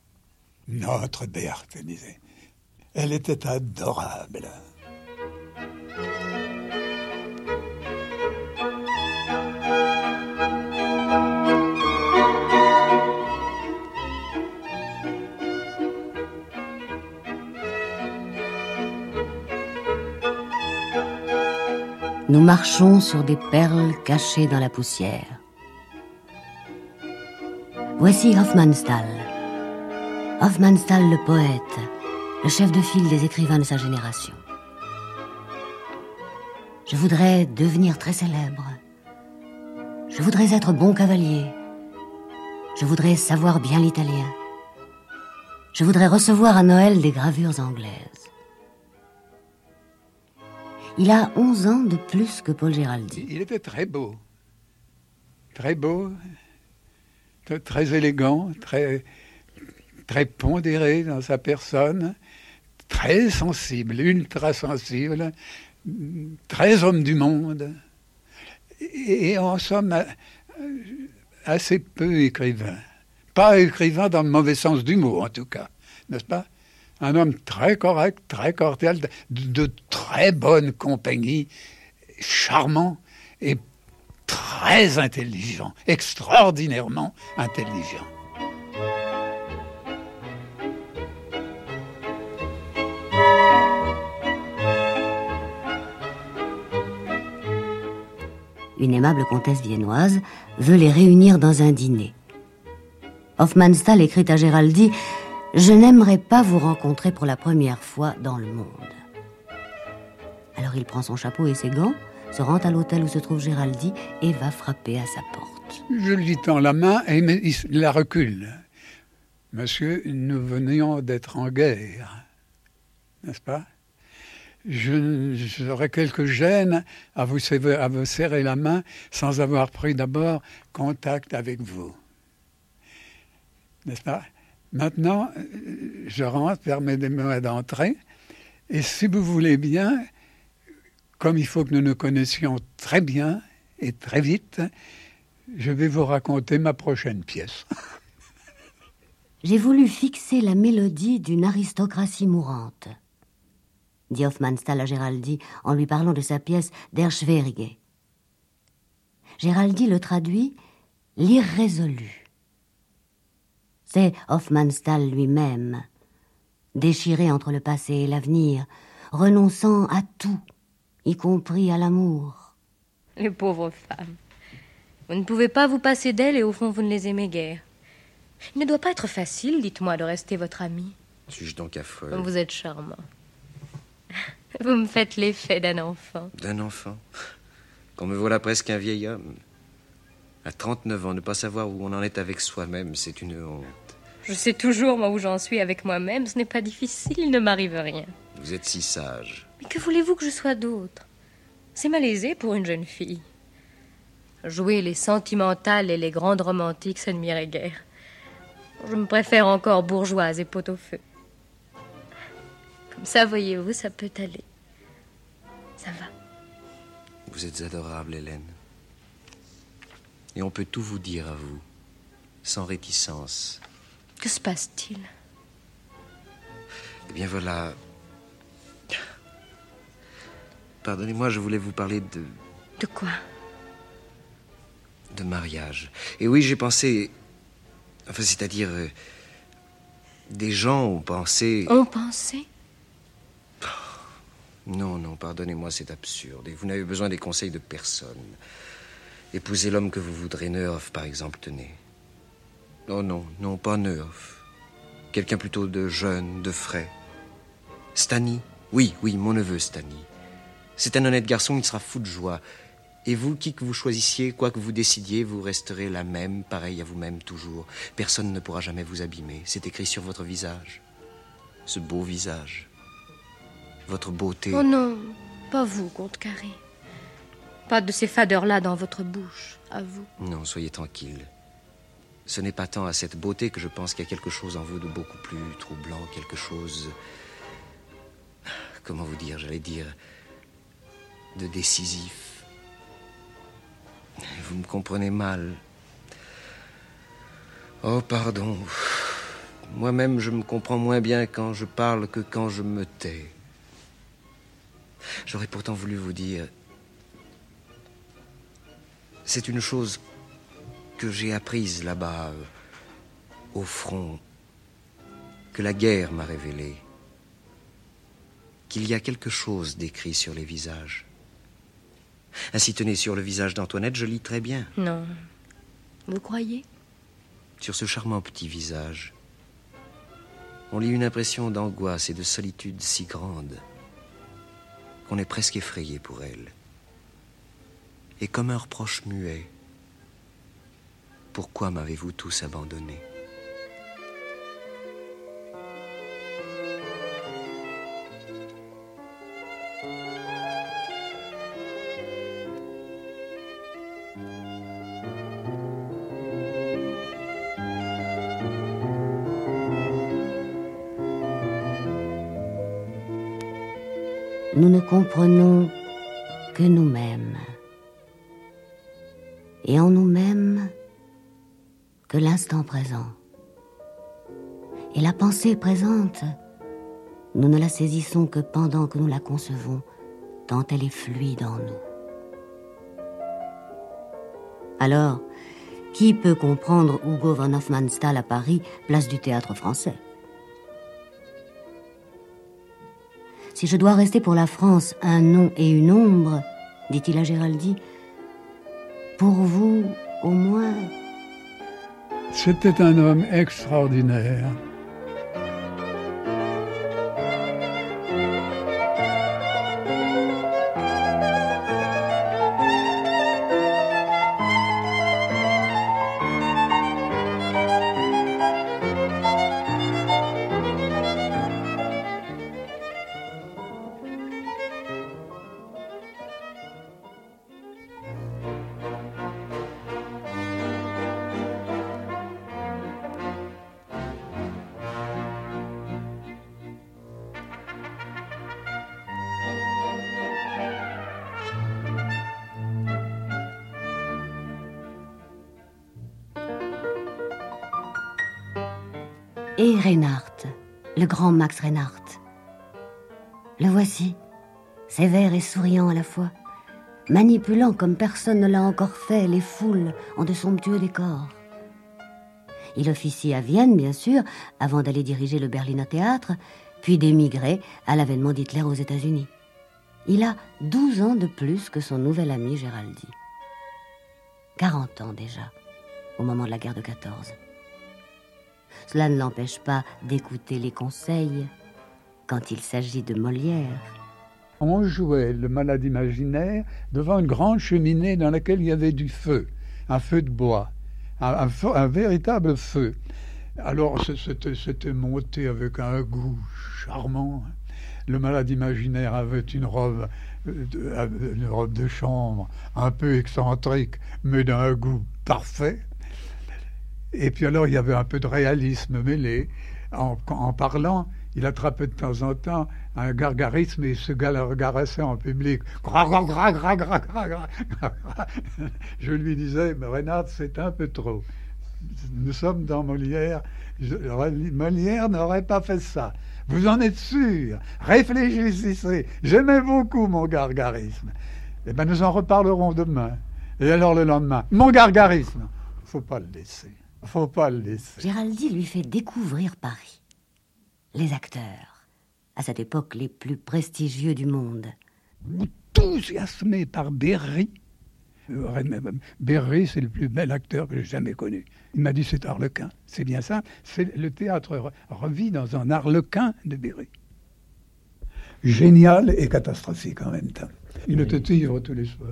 Notre Berthe, elle disait. Elle était adorable. Nous marchons sur des perles cachées dans la poussière. Voici Hofmannsthal. Hofmannsthal le poète, le chef de file des écrivains de sa génération. Je voudrais devenir très célèbre. Je voudrais être bon cavalier. Je voudrais savoir bien l'italien. Je voudrais recevoir à Noël des gravures anglaises. Il a 11 ans de plus que Paul Géraldi. Il était très beau. Très beau, très élégant, très, très pondéré dans sa personne, très sensible, ultra sensible, très homme du monde, et, en somme assez peu écrivain. Pas écrivain dans le mauvais sens du mot, en tout cas, n'est-ce pas? Un homme très correct, très cordial, de, très bonne compagnie, charmant et très intelligent, extraordinairement intelligent. Une aimable comtesse viennoise veut les réunir dans un dîner. Hofmannsthal écrit à Géraldi Je n'aimerais pas vous rencontrer pour la première fois dans le monde. Alors il prend son chapeau et ses gants se rend à l'hôtel où se trouve Géraldi et va frapper à sa porte. Je lui tends la main et il la recule. Monsieur, nous venions d'être en guerre, n'est-ce pas? J'aurais quelques gênes à vous, à vous serrer la main sans avoir pris d'abord contact avec vous. N'est-ce pas? Maintenant, je rentre, permettez-moi d'entrer. Et si vous voulez bien, comme il faut que nous nous connaissions très bien et très vite, je vais vous raconter ma prochaine pièce. J'ai voulu fixer la mélodie d'une aristocratie mourante, dit Hofmannsthal à Géraldi en lui parlant de sa pièce Der Schwerige. Géraldi le traduit l'irrésolu. C'est Hofmannsthal lui-même, déchiré entre le passé et l'avenir, renonçant à tout y compris à l'amour. Les pauvres femmes. Vous ne pouvez pas vous passer d'elles et au fond vous ne les aimez guère. Il ne doit pas être facile, dites-moi, de rester votre ami. Suis-je donc affreux? Vous êtes charmant. Vous me faites l'effet d'un enfant. D'un enfant? Qu'on me voilà presque un vieil homme. À 39 ans, ne pas savoir où on en est avec soi-même, c'est une honte. Je sais toujours, moi, où j'en suis avec moi-même. Ce n'est pas difficile, il ne m'arrive rien. Vous êtes si sage. Mais que voulez-vous que je sois d'autre? C'est malaisé pour une jeune fille. Jouer les sentimentales et les grandes romantiques, ça ne m'irait guère. Je me préfère encore bourgeoise et pot au feu. Comme ça, voyez-vous, ça peut aller. Ça va. Vous êtes adorable, Hélène. Et on peut tout vous dire à vous, sans réticence. Que se passe-t-il? Eh bien voilà, Pardonnez-moi, je voulais vous parler de... De quoi? De mariage. Et oui, j'ai pensé... Enfin, c'est-à-dire... Euh, des gens ont pensé... Ont pensé? Non, non, pardonnez-moi, c'est absurde. Et vous n'avez besoin des conseils de personne. Épousez l'homme que vous voudrez, Neuf, par exemple, tenez. Oh non, non, pas Neuf. Quelqu'un plutôt de jeune, de frais. Stani Oui, oui, mon neveu Stani. C'est un honnête garçon, il sera fou de joie. Et vous, qui que vous choisissiez, quoi que vous décidiez, vous resterez la même, pareil à vous-même toujours. Personne ne pourra jamais vous abîmer. C'est écrit sur votre visage. Ce beau visage. Votre beauté. Oh non, pas vous, comte Carré. Pas de ces fadeurs-là dans votre bouche, à vous. Non, soyez tranquille. Ce n'est pas tant à cette beauté que je pense qu'il y a quelque chose en vous de beaucoup plus troublant, quelque chose. Comment vous dire J'allais dire de décisif. Vous me comprenez mal. Oh, pardon. Moi-même, je me comprends moins bien quand je parle que quand je me tais. J'aurais pourtant voulu vous dire... C'est une chose que j'ai apprise là-bas, euh, au front, que la guerre m'a révélée. Qu'il y a quelque chose d'écrit sur les visages. Ainsi tenez sur le visage d'Antoinette, je lis très bien. Non. Vous croyez? Sur ce charmant petit visage. on lit une impression d'angoisse et de solitude si grande qu'on est presque effrayé pour elle. Et comme un reproche muet, pourquoi m'avez-vous tous abandonné? Nous ne comprenons Et la pensée présente, nous ne la saisissons que pendant que nous la concevons, tant elle est fluide en nous. Alors, qui peut comprendre Hugo von Hofmannsthal à Paris, place du théâtre français? Si je dois rester pour la France un nom et une ombre, dit-il à Géraldine, pour vous, au moins. C'était un homme extraordinaire. Grand Max Reinhardt. Le voici, sévère et souriant à la fois, manipulant comme personne ne l'a encore fait les foules en de somptueux décors. Il officie à Vienne, bien sûr, avant d'aller diriger le Berliner Théâtre, puis d'émigrer à l'avènement d'Hitler aux États-Unis. Il a 12 ans de plus que son nouvel ami Géraldi. 40 ans déjà, au moment de la guerre de 14. Cela ne l'empêche pas d'écouter les conseils quand il s'agit de Molière. On jouait le malade imaginaire devant une grande cheminée dans laquelle il y avait du feu, un feu de bois, un, véritable feu. Alors c'était monté avec un goût charmant. Le malade imaginaire avait une robe, euh, une robe de chambre un peu excentrique, mais d'un goût parfait. Et puis alors, il y avait un peu de réalisme mêlé. En, parlant, il attrapait de temps en temps un gargarisme et le regardait en public. Je lui disais, Renard, c'est un peu trop. Nous sommes dans Molière. Molière n'aurait pas fait ça. Vous en êtes sûr? Réfléchissez. J'aimais beaucoup mon gargarisme. Eh bien, nous en reparlerons demain. Et alors le lendemain, mon gargarisme. Faut pas le laisser. Faut pas le laisser. Géraldi lui fait découvrir Paris. Les acteurs, à cette époque les plus prestigieux du monde. Enthousiasmé par Berry. Berry, c'est le plus bel acteur que j'ai jamais connu. Il m'a dit c'est Harlequin. C'est bien ça. C'est le théâtre revit dans un Harlequin de Berry. Génial et catastrophique en même temps. Il était ivre tous les soirs.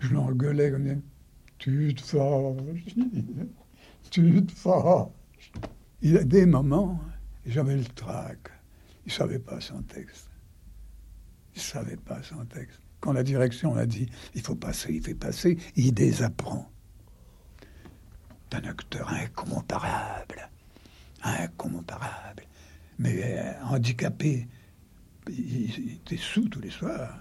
Je l'engueulais comme tu te fâches, tu te fâches. Il y a des moments, j'avais le trac. Il ne savait pas son texte. Il ne savait pas son texte. Quand la direction a dit il faut passer, il fait passer, il désapprend. Un acteur incomparable. Incomparable. Mais euh, handicapé. Il était sous tous les soirs.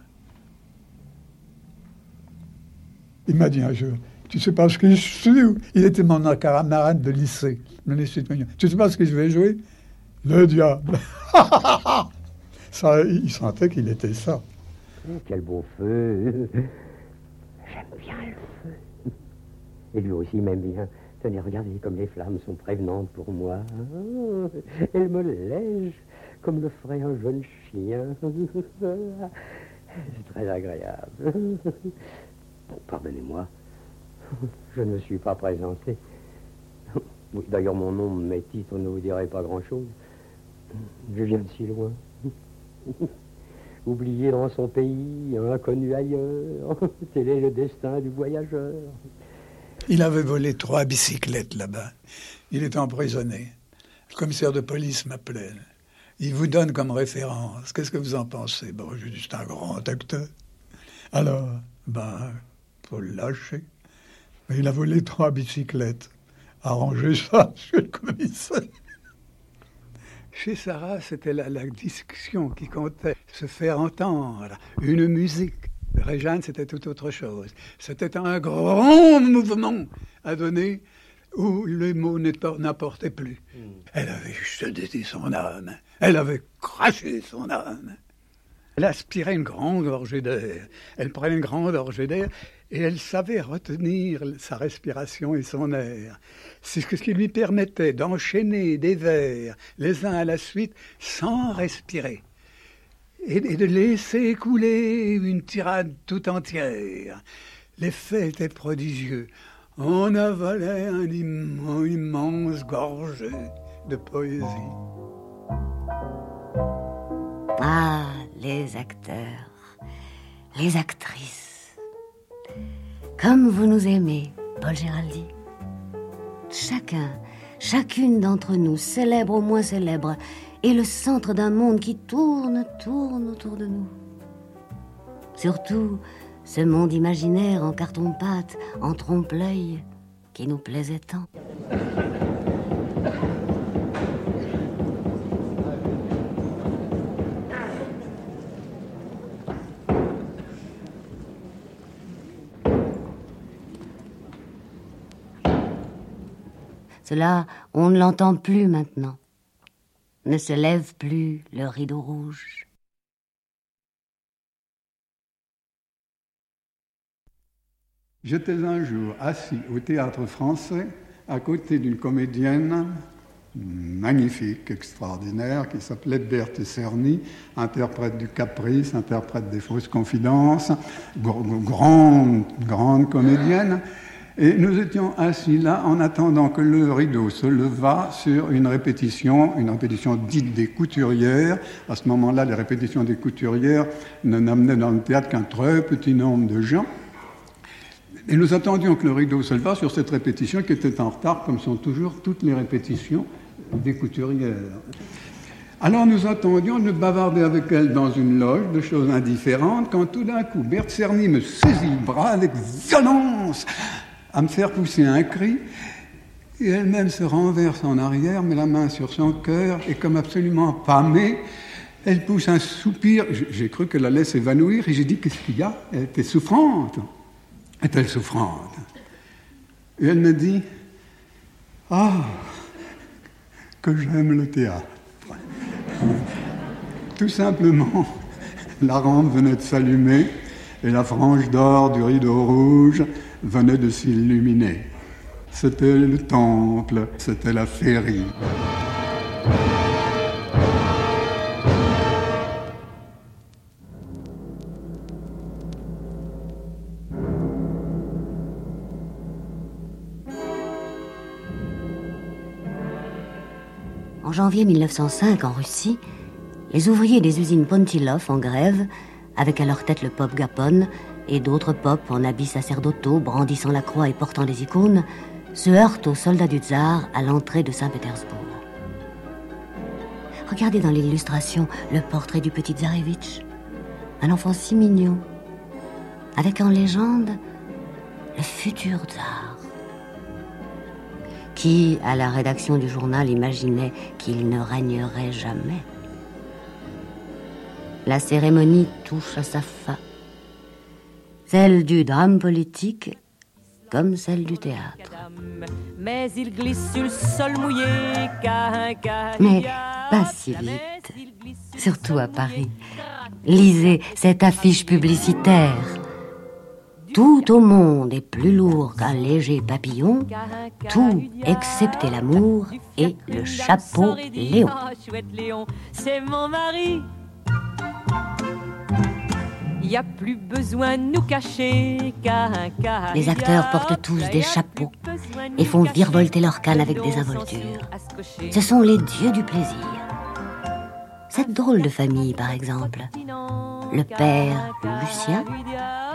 Il m'a dit un jour tu sais pas ce que je suis Il était mon camarade de lycée, Tu sais pas ce que je vais jouer? Le diable. ça, il sentait qu'il était ça. Quel beau feu. J'aime bien le feu. Et lui aussi m'aime bien. Tenez, regardez comme les flammes sont prévenantes pour moi. elles me lègent comme le ferait un jeune chien. C'est très agréable. pardonnez-moi. Je ne suis pas présenté. D'ailleurs, mon nom, mes titres ne vous diraient pas grand-chose. Je viens de si loin. Oublié dans son pays, inconnu ailleurs. Tel est le destin du voyageur. Il avait volé trois bicyclettes là-bas. Il est emprisonné. Le commissaire de police m'appelait. Il vous donne comme référence. Qu'est-ce que vous en pensez? Bon, je c'est un grand acteur. Alors, ben, faut le lâcher. Mais il a volé trois bicyclettes. Arrangez ça, monsieur le commissaire. Chez Sarah, c'était la, la, discussion qui comptait, se faire entendre, une musique. Réjeanne, c'était tout autre chose. C'était un grand mouvement à donner où les mots n'apportaient plus. Mm. Elle avait jeté son âme. Elle avait craché son âme. Elle aspirait une grande gorgée d'air. Elle prenait une grande gorgée d'air et elle savait retenir sa respiration et son air. C'est ce qui lui permettait d'enchaîner des vers les uns à la suite sans respirer et de laisser écouler une tirade tout entière. L'effet était prodigieux. On avalait un immense gorgée de poésie. Ah, les acteurs, les actrices. Comme vous nous aimez, Paul Géraldi. Chacun, chacune d'entre nous, célèbre ou moins célèbre, est le centre d'un monde qui tourne, tourne autour de nous. Surtout ce monde imaginaire en carton-pâte, en trompe-l'œil, qui nous plaisait tant. Cela, on ne l'entend plus maintenant. Ne se lève plus le rideau rouge. J'étais un jour assis au théâtre français à côté d'une comédienne magnifique, extraordinaire, qui s'appelait Berthe Cerny, interprète du Caprice, interprète des fausses confidences, grande, grande comédienne. Et nous étions assis là en attendant que le rideau se levât sur une répétition, une répétition dite des couturières. À ce moment-là, les répétitions des couturières n'amenaient dans le théâtre qu'un très petit nombre de gens. Et nous attendions que le rideau se levât sur cette répétition qui était en retard, comme sont toujours toutes les répétitions des couturières. Alors nous attendions de bavarder avec elle dans une loge de choses indifférentes, quand tout d'un coup, Berthe Cerny me saisit le bras avec violence à me faire pousser un cri, et elle-même se renverse en arrière, met la main sur son cœur, et comme absolument pâmée, elle pousse un soupir. J'ai cru qu'elle allait s'évanouir, et j'ai dit Qu'est-ce qu'il y a? Elle était souffrante. Est-elle souffrante? Et elle me dit Ah, que j'aime le théâtre. Tout simplement, la rampe venait de s'allumer et la frange d'or du rideau rouge venait de s'illuminer. C'était le temple, c'était la féerie. En janvier 1905, en Russie, les ouvriers des usines Pontilov en grève, avec à leur tête le pop Gapon, et d'autres popes en habits sacerdotaux brandissant la croix et portant des icônes se heurtent aux soldats du tsar à l'entrée de Saint-Pétersbourg. Regardez dans l'illustration le portrait du petit tsarevitch, un enfant si mignon, avec en légende le futur tsar, qui, à la rédaction du journal, imaginait qu'il ne régnerait jamais. La cérémonie touche à sa fin celle du drame politique comme celle du théâtre. Mais il glisse sur le sol mouillé. Mais pas si vite, surtout à Paris. Lisez cette affiche publicitaire. Tout au monde est plus lourd qu'un léger papillon, tout excepté l'amour et le chapeau Léon. C'est mon mari il n'y a plus besoin de nous cacher. Les acteurs portent tous des chapeaux. et font virevolter leurs cannes avec des involtures. Ce sont les dieux du plaisir. Cette drôle de famille, par exemple. Le père, Lucien,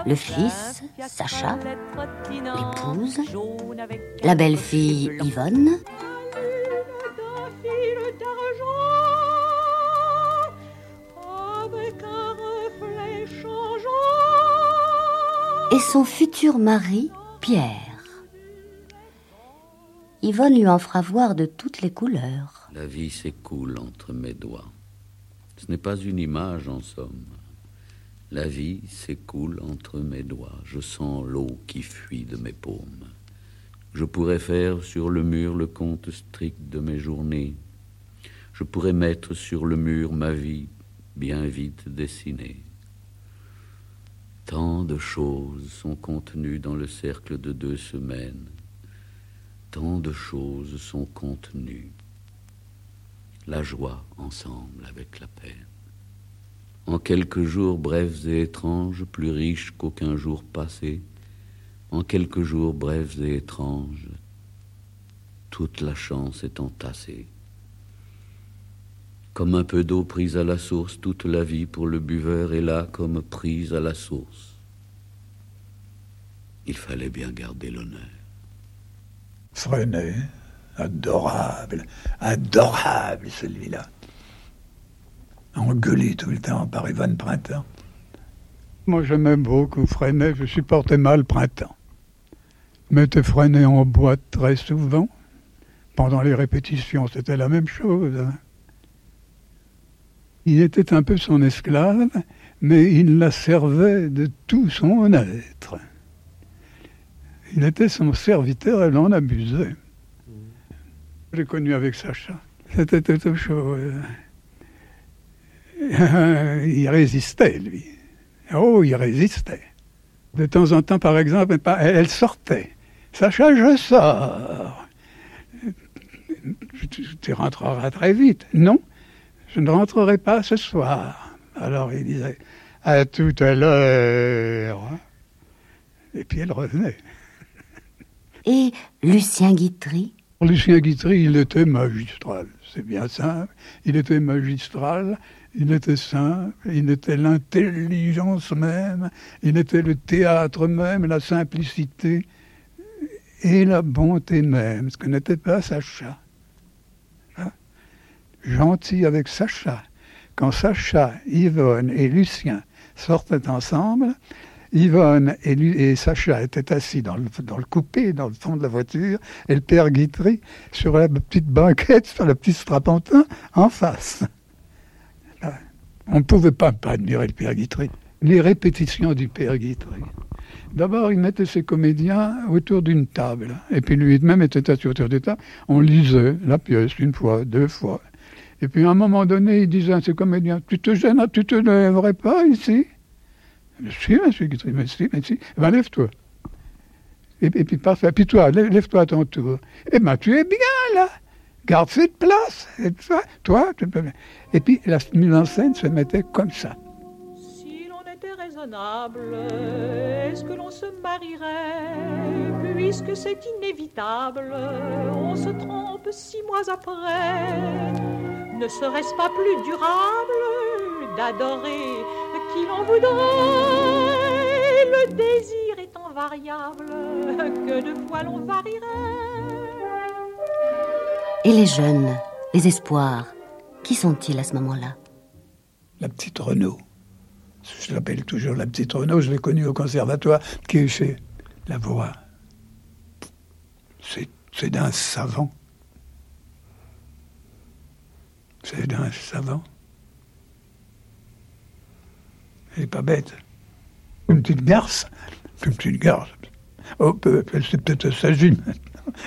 le fils, Sacha, l'épouse, la belle-fille, Yvonne, et son futur mari, Pierre. Yvonne lui en fera voir de toutes les couleurs. La vie s'écoule entre mes doigts. Ce n'est pas une image en somme. La vie s'écoule entre mes doigts. Je sens l'eau qui fuit de mes paumes. Je pourrais faire sur le mur le compte strict de mes journées. Je pourrais mettre sur le mur ma vie bien vite dessinée. Tant de choses sont contenues dans le cercle de deux semaines. Tant de choses sont contenues. La joie ensemble avec la peine. En quelques jours brefs et étranges, plus riches qu'aucun jour passé, en quelques jours brefs et étranges, toute la chance est entassée. Comme un peu d'eau prise à la source, toute la vie pour le buveur est là comme prise à la source. Il fallait bien garder l'honneur. Freinet, adorable, adorable celui-là. Engueulé tout le temps par Yvonne Printemps. Moi j'aimais beaucoup Freinet, je supportais mal Printemps. Mettais Freinet en boîte très souvent. Pendant les répétitions, c'était la même chose. Hein. Il était un peu son esclave, mais il la servait de tout son être. Il était son serviteur, elle en abusait. J'ai connu avec Sacha. C'était toute chose. Il résistait, lui. Oh, il résistait. De temps en temps, par exemple, elle sortait. Sacha, je sors. Tu rentreras très vite. Non, je ne rentrerai pas ce soir. Alors il disait, à tout à l'heure. Et puis elle revenait. Et Lucien Guitry? Lucien Guitry, il était magistral, c'est bien simple. Il était magistral, il était simple, il était l'intelligence même, il était le théâtre même, la simplicité et la bonté même, ce que n'était pas Sacha gentil avec Sacha. Quand Sacha, Yvonne et Lucien sortaient ensemble, Yvonne et, Sacha étaient assis dans le, dans le, coupé, dans le fond de la voiture, et le père Guitry sur la petite banquette, sur le petit strapontin, en face. On ne pouvait pas, pas admirer le père Guitry. Les répétitions du père Guitry. D'abord, il mettait ses comédiens autour d'une table. Et puis lui-même était assis autour d'une table. On lisait la pièce une fois, deux fois. Et puis à un moment donné, il disait à ses comédiens, tu te gênes, tu te lèverais pas ici? Mais si, monsieur Guitry, mais si, mais si. Eh bien, lève-toi. Et, puis parfait. Puis toi, lève-toi à ton tour. Eh bien, tu es bien là. Garde cette place. Et toi, toi, tu peux... Et puis la mise en scène se mettait comme ça. Raisonnable, est-ce que l'on se marierait Puisque c'est inévitable, on se trompe six mois après. Ne serait-ce pas plus durable d'adorer qui l'on voudrait? Le désir étant variable, que de fois l'on varierait? Et les jeunes, les espoirs, qui sont-ils à ce moment-là? La petite Renaud. Je l'appelle toujours la petite Renaud, je l'ai connue au conservatoire, qui est chez La Voix. C'est d'un savant. C'est d'un savant. Elle n'est pas bête. Une petite garce. Une petite garce. Oh, elle s'est peut-être s'agit maintenant.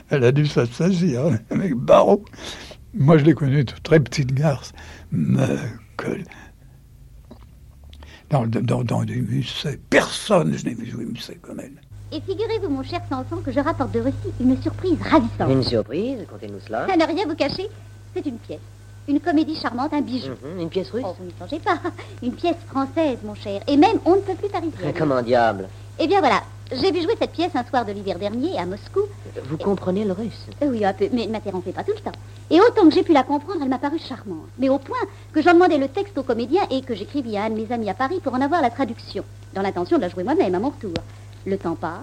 Elle a dû s'assagir hein, avec Barreau. Moi, je l'ai connue très petite garce. Dans, dans, dans des musées, personne je n'ai vu jouer musée comme elle. Et figurez-vous, mon cher Sanson, que je rapporte de Russie une surprise ravissante. Une surprise Contez-nous cela. À ne rien vous cacher, c'est une pièce. Une comédie charmante, un bijou. Mhm, une pièce russe Oh, vous n'y changez pas. Une pièce française, mon cher. Et même, on ne peut plus tarifier. Comment diable? Eh bien voilà, J'ai vu jouer cette pièce un soir de l'hiver dernier à Moscou. Vous comprenez le russe Euh, Oui, un peu, mais ne m'interrompez pas tout le temps. Et autant que j'ai pu la comprendre, elle m'a paru charmante. Mais au point que j'en demandais le texte au comédien et que j'écrivis à un de mes amis à Paris pour en avoir la traduction, dans l'intention de la jouer moi-même à mon retour. Le temps passe,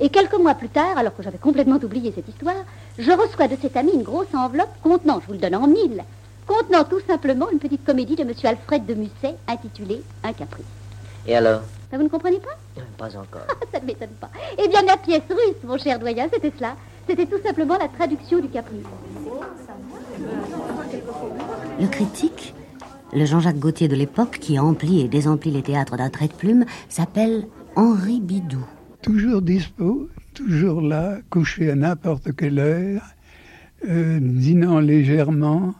et quelques mois plus tard, alors que j'avais complètement oublié cette histoire, je reçois de cet ami une grosse enveloppe contenant, je vous le donne en mille, contenant tout simplement une petite comédie de M. Alfred de Musset intitulée Un caprice. Et alors? Vous ne comprenez pas Pas encore. Ça ne m'étonne pas. Eh bien, la pièce russe, mon cher doyen, c'était cela. C'était tout simplement la traduction du caprice. Le critique, le Jean-Jacques Gauthier de l'époque qui emplit et désemplit les théâtres d'un trait de plume, s'appelle Henri Bidou. Toujours dispo, toujours là, couché à n'importe quelle heure, euh, dînant légèrement,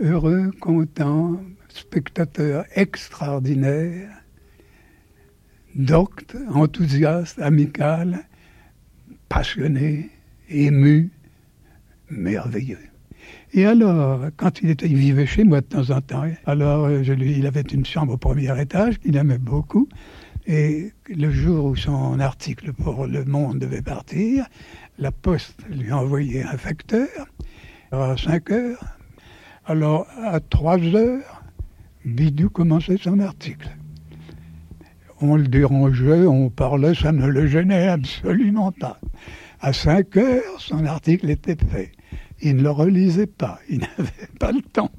heureux, content, spectateur extraordinaire, docte, enthousiaste, amical, passionné, ému, merveilleux. Et alors, quand il, vivait chez moi de temps en temps, alors euh, il avait une chambre au premier étage qu'il aimait beaucoup. Et le jour où son article pour Le Monde devait partir, la poste lui a envoyé un facteur à 5 heures. Alors, à 3 heures, Bidou commençait son article. On le dérangeait, on parlait, ça ne le gênait absolument pas. À 5 heures, son article était fait. Il ne le relisait pas, il n'avait pas le temps.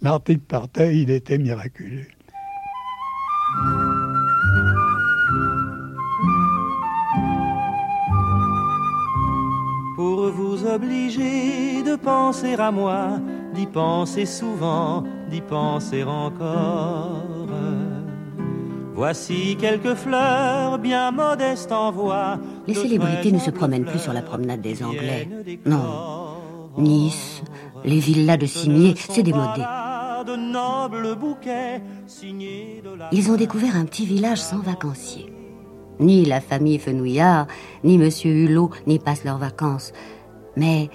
L'article partait, il était miraculeux. Pour vous obliger de penser à moi, d'y penser souvent, d'y penser encore. Voici quelques fleurs bien modestes en voix. Les célébrités ne se promènent plus sur la promenade des Anglais. Non. Nice, les villas de cimiers, c'est démodé. Ils ont découvert un petit village sans vacanciers. Ni la famille Fenouillard, ni Monsieur Hulot n'y passent leurs vacances. Mais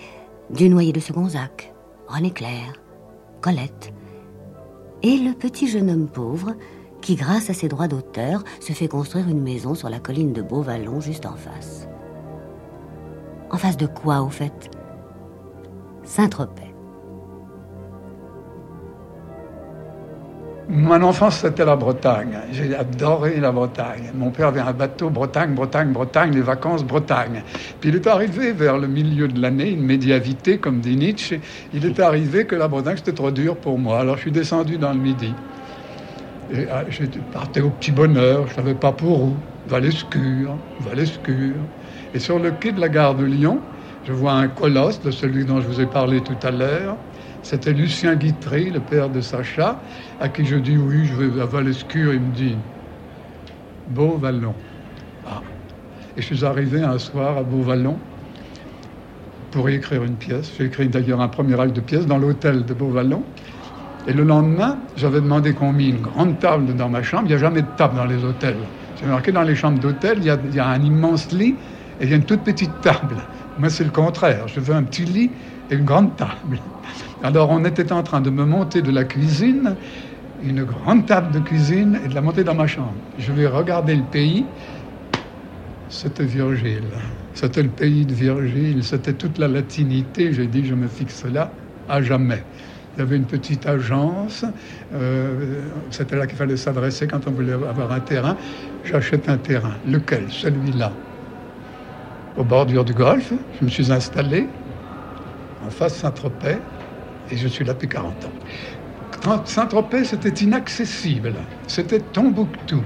du noyer de Segonzac, René Clair, Colette. Et le petit jeune homme pauvre qui, grâce à ses droits d'auteur, se fait construire une maison sur la colline de Beauvallon juste en face. En face de quoi, au fait? Saint-Tropez. Mon enfance, c'était la Bretagne. J'ai adoré la Bretagne. Mon père avait un bateau Bretagne, Bretagne, Bretagne, les vacances Bretagne. Puis il est arrivé vers le milieu de l'année, une médiavité, comme dit Nietzsche. Il est arrivé que la Bretagne, c'était trop dur pour moi. Alors je suis descendu dans le Midi. Ah, je partais au petit bonheur, je ne savais pas pour où. Valescure, Valescure. Et sur le quai de la gare de Lyon, je vois un colosse de celui dont je vous ai parlé tout à l'heure. C'était Lucien Guitry, le père de Sacha, à qui je dis oui, je vais à Valescure. Il me dit Beauvallon. Ah. Et je suis arrivé un soir à Beauvallon pour y écrire une pièce. J'ai écrit d'ailleurs un premier acte de pièce dans l'hôtel de Beauvallon. Et le lendemain, j'avais demandé qu'on mette une grande table dans ma chambre. Il n'y a jamais de table dans les hôtels. J'ai marqué dans les chambres d'hôtel, il, il, y a un immense lit et il y a une toute petite table. Moi, c'est le contraire. Je veux un petit lit et une grande table. Alors, on était en train de me monter de la cuisine, une grande table de cuisine, et de la monter dans ma chambre. Je vais regarder le pays. C'était Virgile. C'était le pays de Virgile. C'était toute la latinité. J'ai dit, je me fixe là à jamais. Il y avait une petite agence. Euh, C'était là qu'il fallait s'adresser quand on voulait avoir un terrain. J'achète un terrain. Lequel? Celui-là. Au bordure du golfe. Je me suis installé en face Saint-Tropez et je suis là depuis 40 ans. Saint-Tropez, c'était inaccessible. C'était Tombouctou.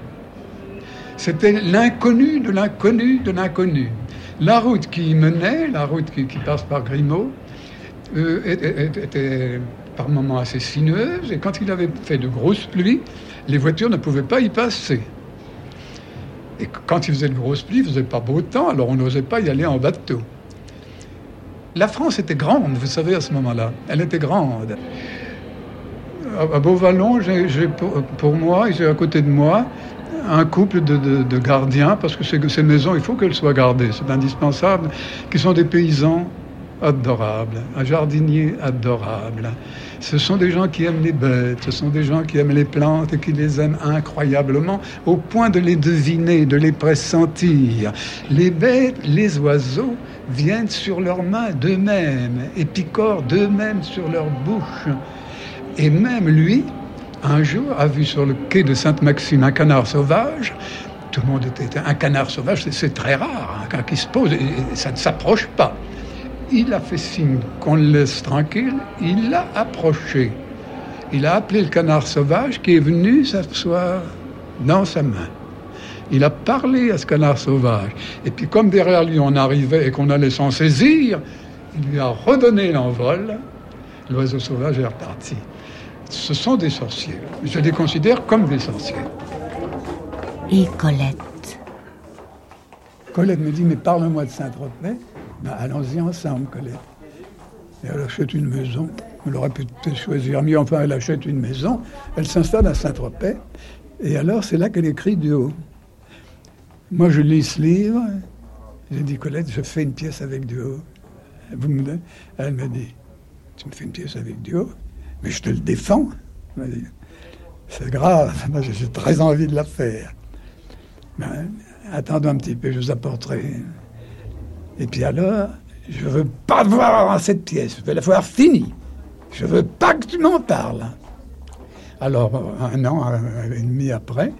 C'était l'inconnu de l'inconnu de l'inconnu. La route qui y menait, la route qui, passe par Grimaud, euh, était par moments assez sinueuse, et quand il avait fait de grosses pluies, les voitures ne pouvaient pas y passer. Et quand il faisait de grosses pluies, il faisait pas beau temps, alors on n'osait pas y aller en bateau. La France était grande, vous savez, à ce moment-là. Elle était grande. À Beauvallon, j'ai pour, moi, j'ai à côté de moi, un couple de, gardiens, parce que ces maisons, il faut qu'elles soient gardées, c'est indispensable, qui sont des paysans adorable, un jardinier adorable. Ce sont des gens qui aiment les bêtes, ce sont des gens qui aiment les plantes et qui les aiment incroyablement, au point de les deviner, de les pressentir. Les bêtes, les oiseaux viennent sur leurs mains d'eux-mêmes et picorent d'eux-mêmes sur leur bouche. Et même lui, un jour, a vu sur le quai de Sainte-Maxime un canard sauvage. Tout le monde était un canard sauvage, c'est très rare, un canard qui se pose et ça ne s'approche pas il a fait signe qu'on le laisse tranquille, il l'a approché. Il a appelé le canard sauvage qui est venu s'asseoir dans sa main. Il a parlé à ce canard sauvage. Et puis comme derrière lui on arrivait et qu'on allait s'en saisir, il lui a redonné l'envol. L'oiseau sauvage est reparti. Ce sont des sorciers. Je les considère comme des sorciers. Et Colette? Colette me dit, mais parle-moi de Saint-Tropez. Ben, allons-y ensemble, Colette. Et elle achète une maison. Elle aurait pu peut-être choisir mieux. Enfin, elle achète une maison. Elle s'installe à Saint-Tropez. Et alors, c'est là qu'elle écrit du haut. Moi, je lis ce livre. J'ai dit, Colette, je fais une pièce avec du haut. Elle m'a dit, tu me fais une pièce avec du haut? Mais je te le défends. C'est grave. Moi, j'ai très envie de la faire. Ben, attendons un petit peu, je vous apporterai et puis alors, je veux pas voir cette pièce, je veux la voir finie. Je veux pas que tu m'en parles. Alors, un an et demi après,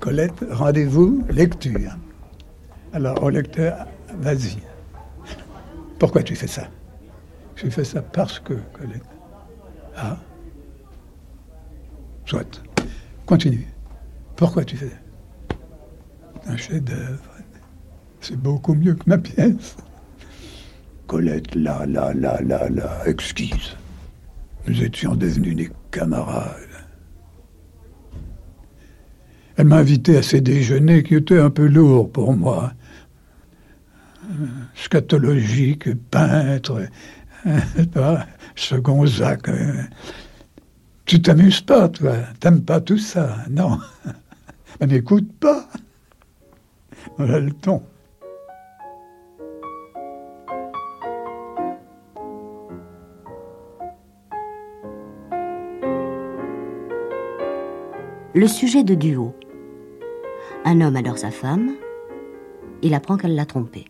Colette, rendez-vous, lecture. Alors, au lecteur, vas-y. Pourquoi tu fais ça? Je fais ça parce que, Colette. Ah Soit. Continue. Pourquoi tu fais ça Un chef-d'œuvre? C'est beaucoup mieux que ma pièce. Colette, là, là, là, là, là, exquise. Nous étions devenus des camarades. Elle m'a invité à ses déjeuners qui étaient un peu lourds pour moi. Scatologique, peintre, second Zach. Tu t'amuses pas, toi? T'aimes pas tout ça, non. Mais n'écoute pas. Voilà le ton. Le sujet de duo. Un homme adore sa femme, il apprend qu'elle l'a trompé.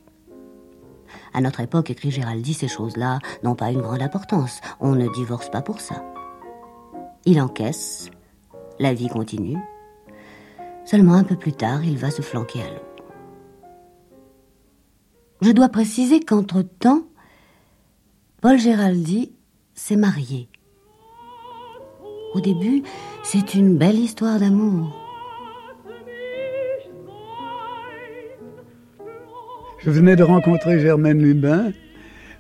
À notre époque, écrit Géraldi, ces choses-là n'ont pas une grande importance. On ne divorce pas pour ça. Il encaisse, la vie continue. Seulement un peu plus tard, il va se flanquer à l'eau. Je dois préciser qu'entre-temps, Paul Géraldi s'est marié. Au début, c'est une belle histoire d'amour. Je venais de rencontrer Germaine Lubin.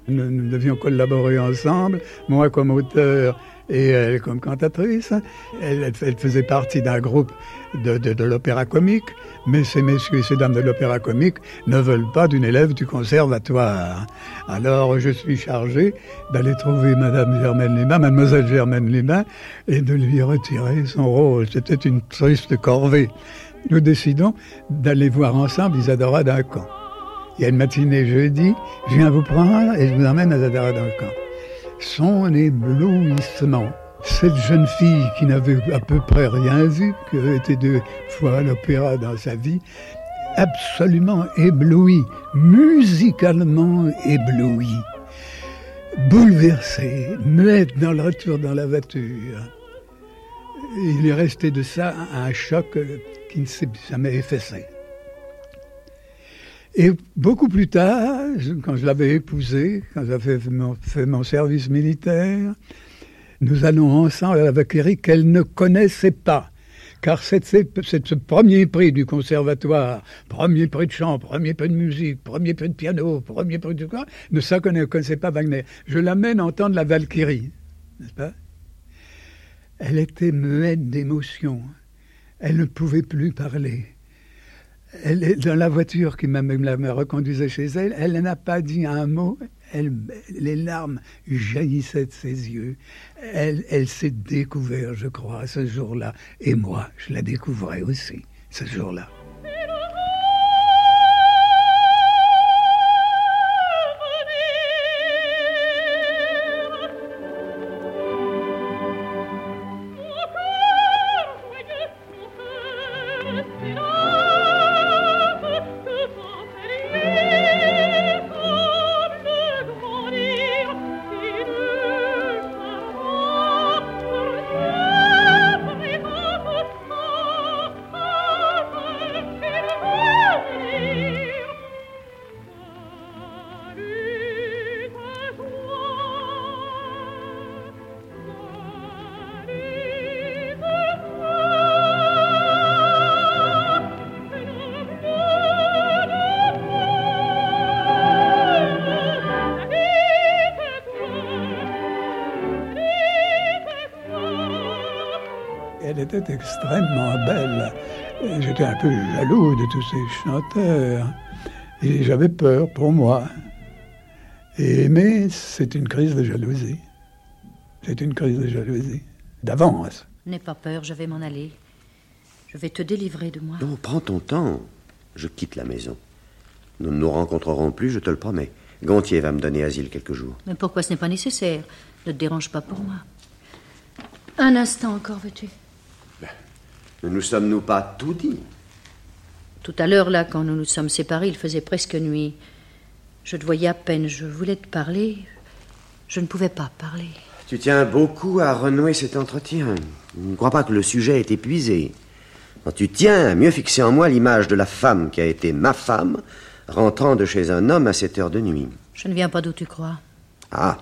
Nous, devions collaborer ensemble, moi comme auteur et elle comme cantatrice. Elle, faisait partie d'un groupe de, l'opéra comique, mais ces messieurs et ces dames de l'opéra comique ne veulent pas d'une élève du conservatoire. Alors je suis chargé d'aller trouver Madame Germaine Lubin, Mademoiselle Germaine Lubin, et de lui retirer son rôle. C'était une triste corvée. Nous décidons d'aller voir ensemble Isadora Duncan. Il y a une matinée jeudi, je viens vous prendre et je vous emmène à Isadora Duncan son éblouissement. Cette jeune fille qui n'avait à peu près rien vu, qui avait été deux fois à l'opéra dans sa vie, absolument éblouie, musicalement éblouie, bouleversée, muette dans le retour dans la voiture. Il est resté de ça un choc qui ne s'est jamais effacé. Et beaucoup plus tard, quand je l'avais épousée, quand j'avais fait mon, service militaire, nous allons ensemble à la vaquerie qu'elle ne connaissait pas. Car c'est ce premier prix du conservatoire, premier prix de chant, premier prix de musique, premier prix de piano, premier prix de quoi, ne ça ne connaissait pas Wagner. Je l'amène entendre la Valkyrie, n'est-ce pas? Elle était muette d'émotion. Elle ne pouvait plus parler. Elle est dans la voiture qui me reconduisait chez elle, elle n'a pas dit un mot, elle, les larmes jaillissaient de ses yeux. Elle, elle s'est découverte, je crois, ce jour-là. Et moi, je la découvrais aussi, ce jour-là. Était extrêmement belle. J'étais un peu jaloux de tous ces chanteurs. Et j'avais peur pour moi. Et aimer, c'est une crise de jalousie. C'est une crise de jalousie. D'avance. N'aie pas peur, je vais m'en aller. Je vais te délivrer de moi. Non, prends ton temps. Je quitte la maison. Nous ne nous rencontrerons plus, je te le promets. Gontier va me donner asile quelques jours. Mais pourquoi ce n'est pas nécessaire? Ne te dérange pas pour moi. Un instant encore, veux-tu? Ne nous sommes-nous pas tout dit Tout à l'heure, là, quand nous nous sommes séparés, il faisait presque nuit. Je te voyais à peine. Je voulais te parler. Je ne pouvais pas parler. Tu tiens beaucoup à renouer cet entretien. Je ne crois pas que le sujet est épuisé. Quand tu tiens à mieux fixer en moi l'image de la femme qui a été ma femme, rentrant de chez un homme à cette heure de nuit. Je ne viens pas d'où tu crois. Ah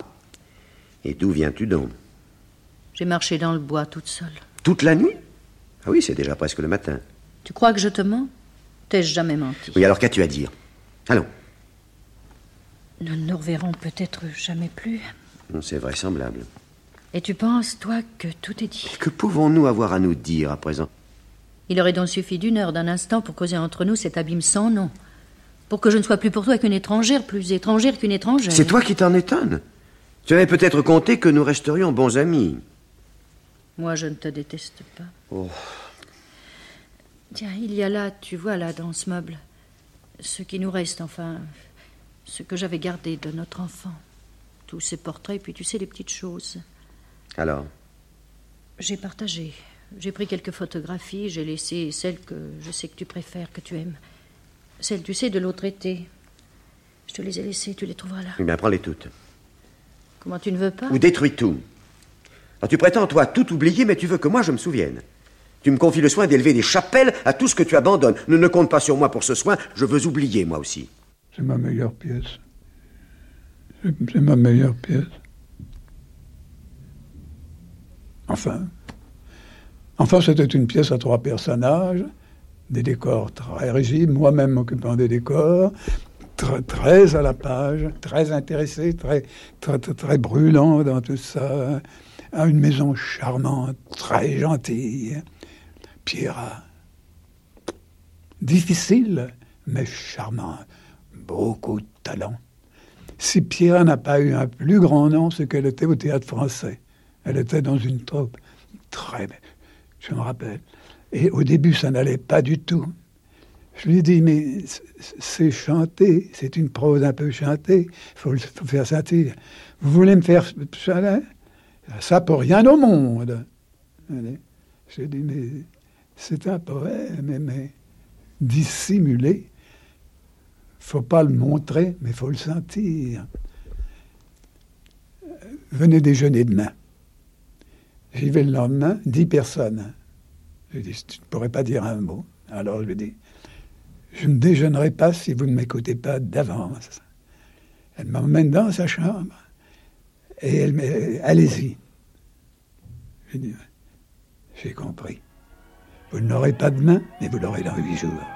Et d'où viens-tu donc? J'ai marché dans le bois toute seule. Toute la nuit? Ah oui, c'est déjà presque le matin. Tu crois que je te mens? T'ai-je jamais menti? Oui, alors qu'as-tu à dire? Allons, Nous ne nous reverrons peut-être jamais plus. c'est vraisemblable. Et tu penses, toi, que tout est dit? Que pouvons-nous avoir à nous dire à présent? Il aurait donc suffi d'une heure, d'un instant, pour causer entre nous cet abîme sans nom. Pour que je ne sois plus pour toi qu'une étrangère, plus étrangère qu'une étrangère. C'est toi qui t'en étonnes. Tu avais peut-être compté que nous resterions bons amis. Moi, je ne te déteste pas. Oh. Tiens, il y a là, tu vois, là, dans ce meuble, ce qui nous reste, enfin, ce que j'avais gardé de notre enfant. Tous ces portraits, puis tu sais, les petites choses. Alors J'ai partagé. J'ai pris quelques photographies, j'ai laissé celles que je sais que tu préfères, que tu aimes. Celles, tu sais, de l'autre été. Je te les ai laissées, tu les trouveras là. Eh bien, prends-les toutes. Comment tu ne veux pas? Ou détruis tout. Alors, tu prétends, toi, tout oublier, mais tu veux que moi, je me souvienne. Tu me confies le soin d'élever des chapelles à tout ce que tu abandonnes. Ne, compte pas sur moi pour ce soin, je veux oublier, moi aussi. C'est ma meilleure pièce. C'est ma meilleure pièce. Enfin. Enfin, c'était une pièce à trois personnages, des décors très rigides, moi-même m'occupant des décors, très, à la page, très intéressé, très, très, très brûlant dans tout ça. À une maison charmante, très gentille. Pierre difficile, mais charmante. Beaucoup de talent. Si Pierre n'a pas eu un plus grand nom, c'est qu'elle était au théâtre français. Elle était dans une troupe très belle, je me rappelle. Et au début, ça n'allait pas du tout. Je lui ai dit, mais c'est chanté, c'est une prose un peu chantée, il faut, le- faire sentir. Vous voulez me faire ça, ça pour rien au monde. J'ai dit, mais c'est un poème, mais dissimulé. faut pas le montrer, mais faut le sentir. Venez déjeuner demain. J'y vais le lendemain, dix personnes. Je dis, tu ne pourrais pas dire un mot. Alors je lui dis, je ne déjeunerai pas si vous ne m'écoutez pas d'avance. Elle m'emmène dans sa chambre et elle me dit, allez-y. J'ai compris. Vous ne l'aurez pas demain, mais vous l'aurez dans huit jours.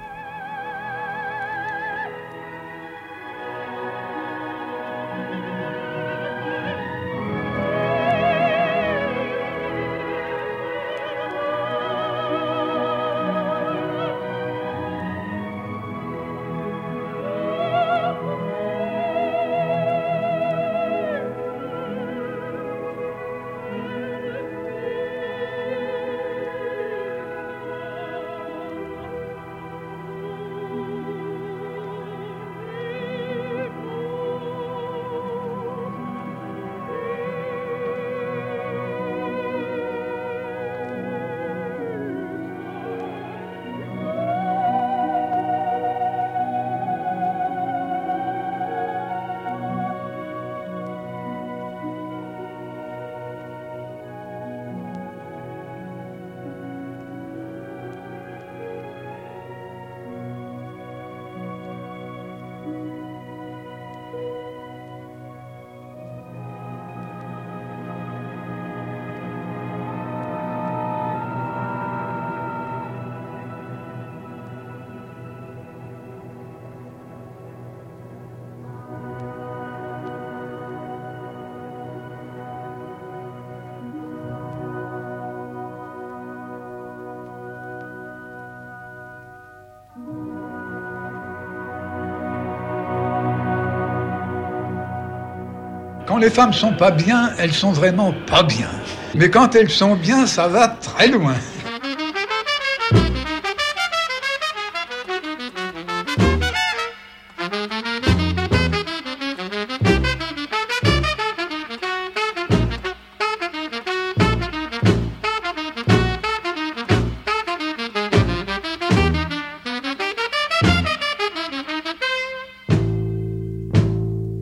Les femmes sont pas bien, elles sont vraiment pas bien. Mais quand elles sont bien, ça va très loin.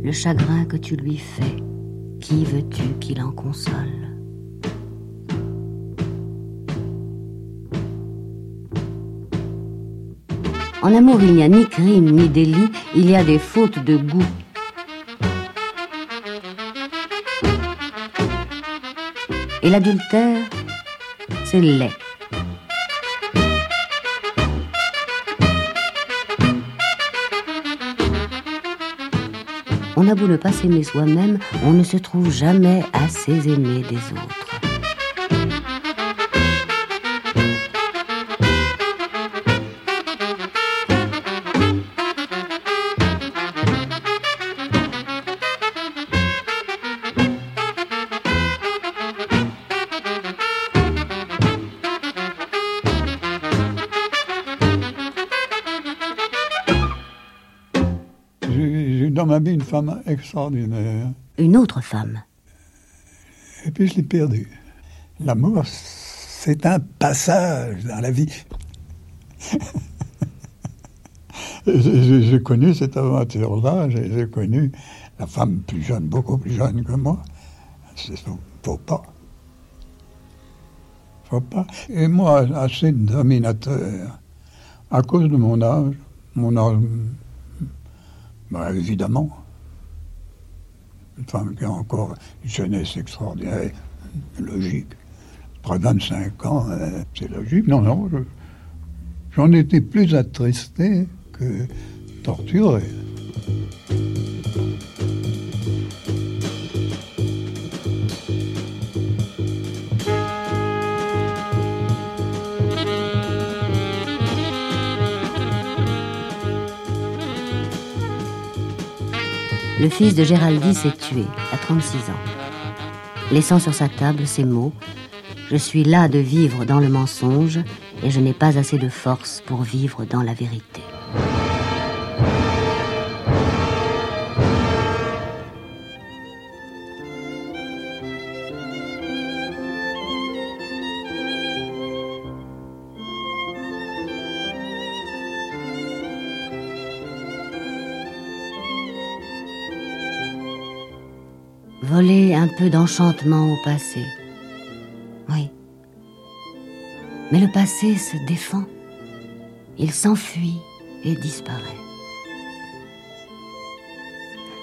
Le chagrin que tu lui fais, veux-tu qu'il en console En amour, il n'y a ni crime ni délit, il y a des fautes de goût. Et l'adultère, c'est laid. A beau ne pas s'aimer soi-même, on ne se trouve jamais assez aimé des autres. Femme extraordinaire. Une autre femme. Et puis je l'ai perdue. L'amour, c'est un passage dans la vie. J'ai connu cette aventure-là, j'ai connu la femme plus jeune, beaucoup plus jeune que moi. Faut, faut pas. Faut pas. Et moi, assez dominateur, à cause de mon âge, mon âge, ben, évidemment. Une femme qui a encore une jeunesse extraordinaire, logique. Après 25 ans, euh, c'est logique. Non, non, je- j'en étais plus attristé que torturé. Le fils de Géraldis est tué à 36 ans. Laissant sur sa table ces mots Je suis là de vivre dans le mensonge et je n'ai pas assez de force pour vivre dans la vérité. Peu d'enchantement au passé. Oui. Mais le passé se défend. Il s'enfuit et disparaît.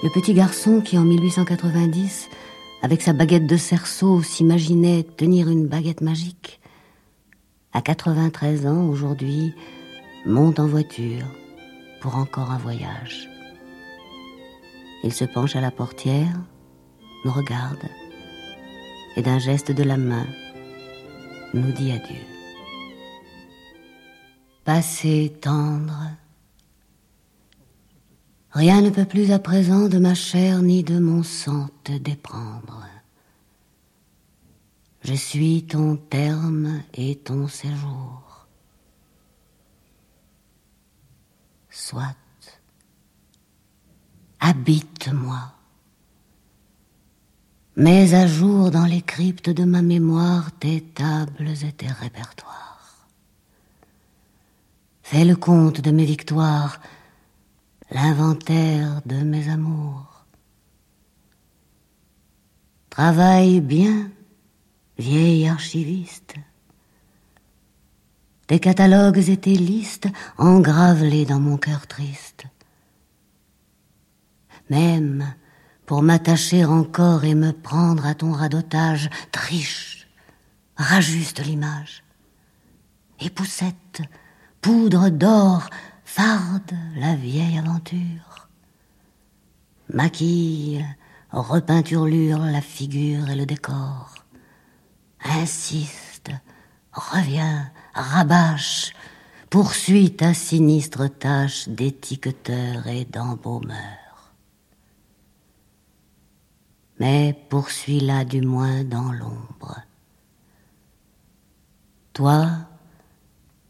Le petit garçon qui, en 1890, avec sa baguette de cerceau, s'imaginait tenir une baguette magique, à 93 ans aujourd'hui, monte en voiture pour encore un voyage. Il se penche à la portière, nous regarde et d'un geste de la main nous dit adieu. Passé tendre, rien ne peut plus à présent de ma chair ni de mon sang te déprendre. Je suis ton terme et ton séjour. Soit, habite-moi mets à jour dans les cryptes de ma mémoire tes tables et tes répertoires. Fais le compte de mes victoires, l'inventaire de mes amours. Travaille bien, vieil archiviste. Tes catalogues et tes listes, engrave-les dans mon cœur triste. Même pour m'attacher encore et me prendre à ton radotage, triche, rajuste l'image. Et poussette, poudre d'or, farde la vieille aventure. Maquille, repeinturlure la figure et le décor. Insiste, reviens, rabâche, poursuis ta sinistre tâche d'étiqueteur et d'embaumeur. Mais poursuis-la du moins dans l'ombre. Toi,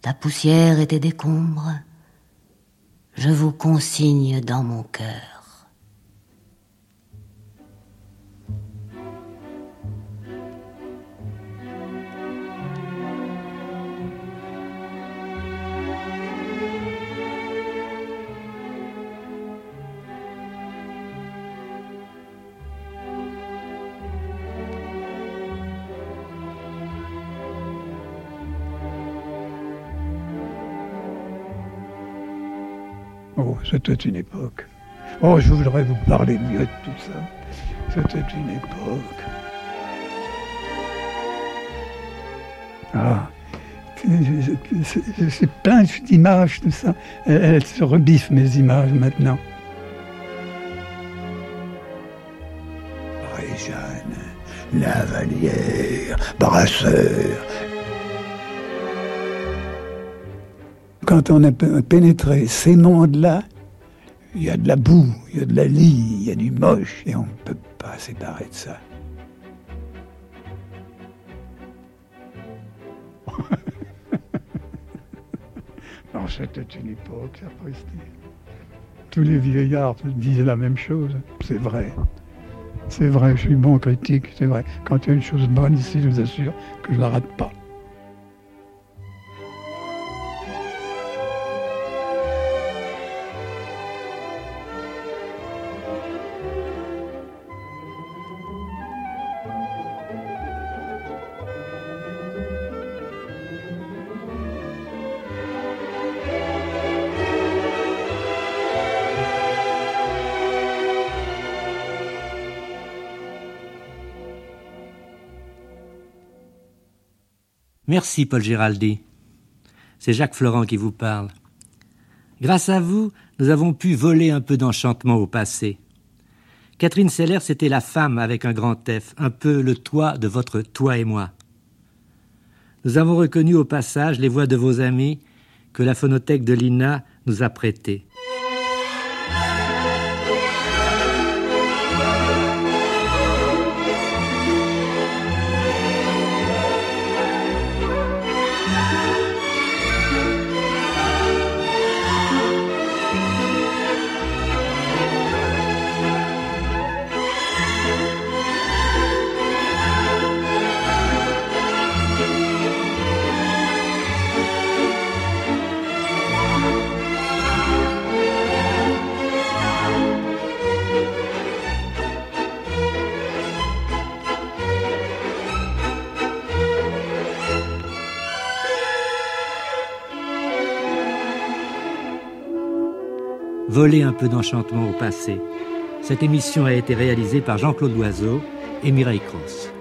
ta poussière et tes décombres, je vous consigne dans mon cœur. C'était une époque. Oh, je voudrais vous parler mieux de tout ça. C'était une époque. Ah, c'est- plein d'images, tout ça. Elles, se rebiffent, mes images, maintenant. Réjeanne, Lavalière, Brasseur. Quand on a pénétré ces mondes-là, il y a de la boue, il y a de la lie, il y a du moche, et on ne peut pas séparer de ça. non, c'était une époque, sapristi. Tous les vieillards disaient la même chose. C'est vrai. C'est vrai, je suis bon critique, c'est vrai. Quand il y a une chose bonne ici, je vous assure que je ne la rate pas. Merci, Paul Géraldi. C'est Jacques Florent qui vous parle. Grâce à vous, nous avons pu voler un peu d'enchantement au passé. Catherine Seller, c'était la femme avec un grand F, un peu le toi de votre toi et moi. Nous avons reconnu au passage les voix de vos amis que la phonothèque de l'INA nous a prêtées. Voler un peu d'enchantement au passé. Cette émission a été réalisée par Jean-Claude Loiseau et Mireille Cross.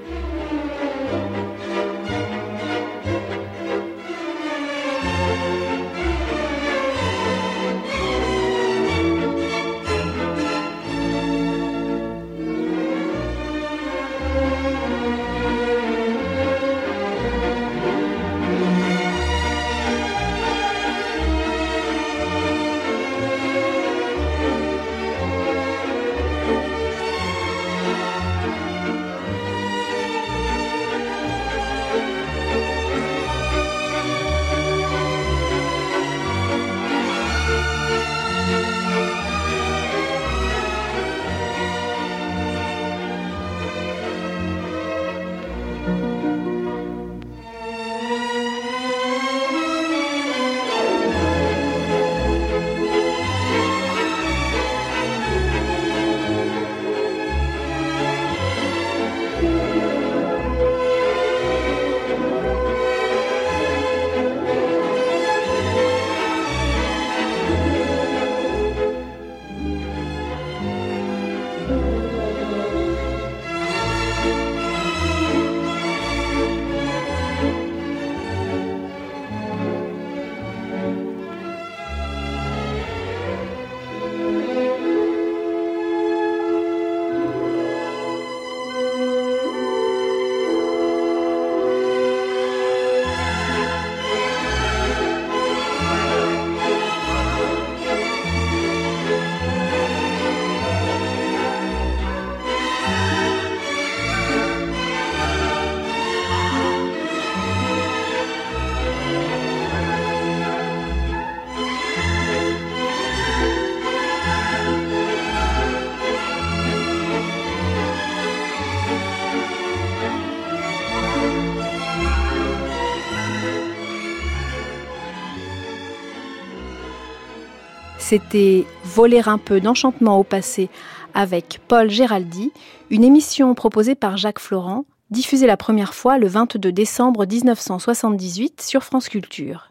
C'était Voler un peu d'enchantement au passé avec Paul Géraldi, une émission proposée par Jacques Florent, diffusée la première fois le 22 décembre 1978 sur France Culture.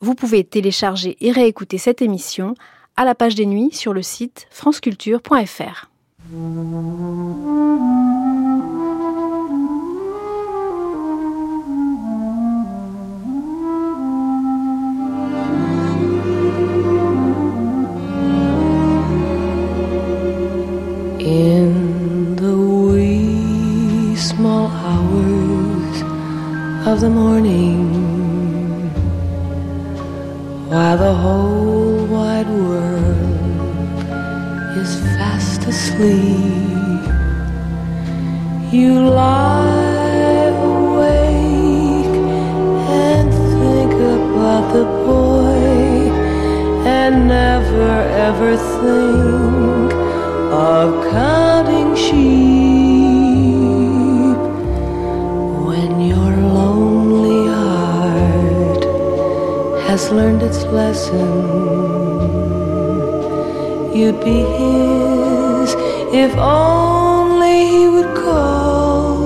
Vous pouvez télécharger et réécouter cette émission à la page des nuits sur le site franceculture.fr. of the morning, while the whole wide world is fast asleep, you lie awake and think about the boy and never ever think of counting sheep has learned its lesson. You'd be his if only he would call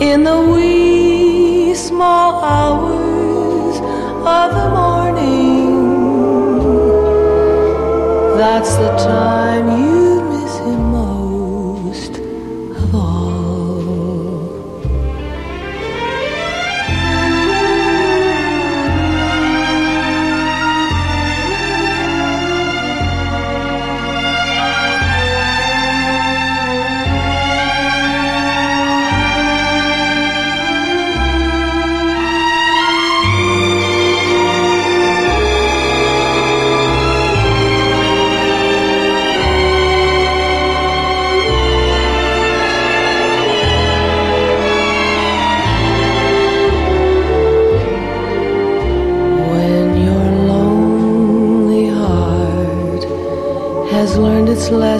in the wee small hours of the morning. That's the time you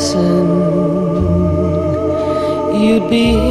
listen, you'd be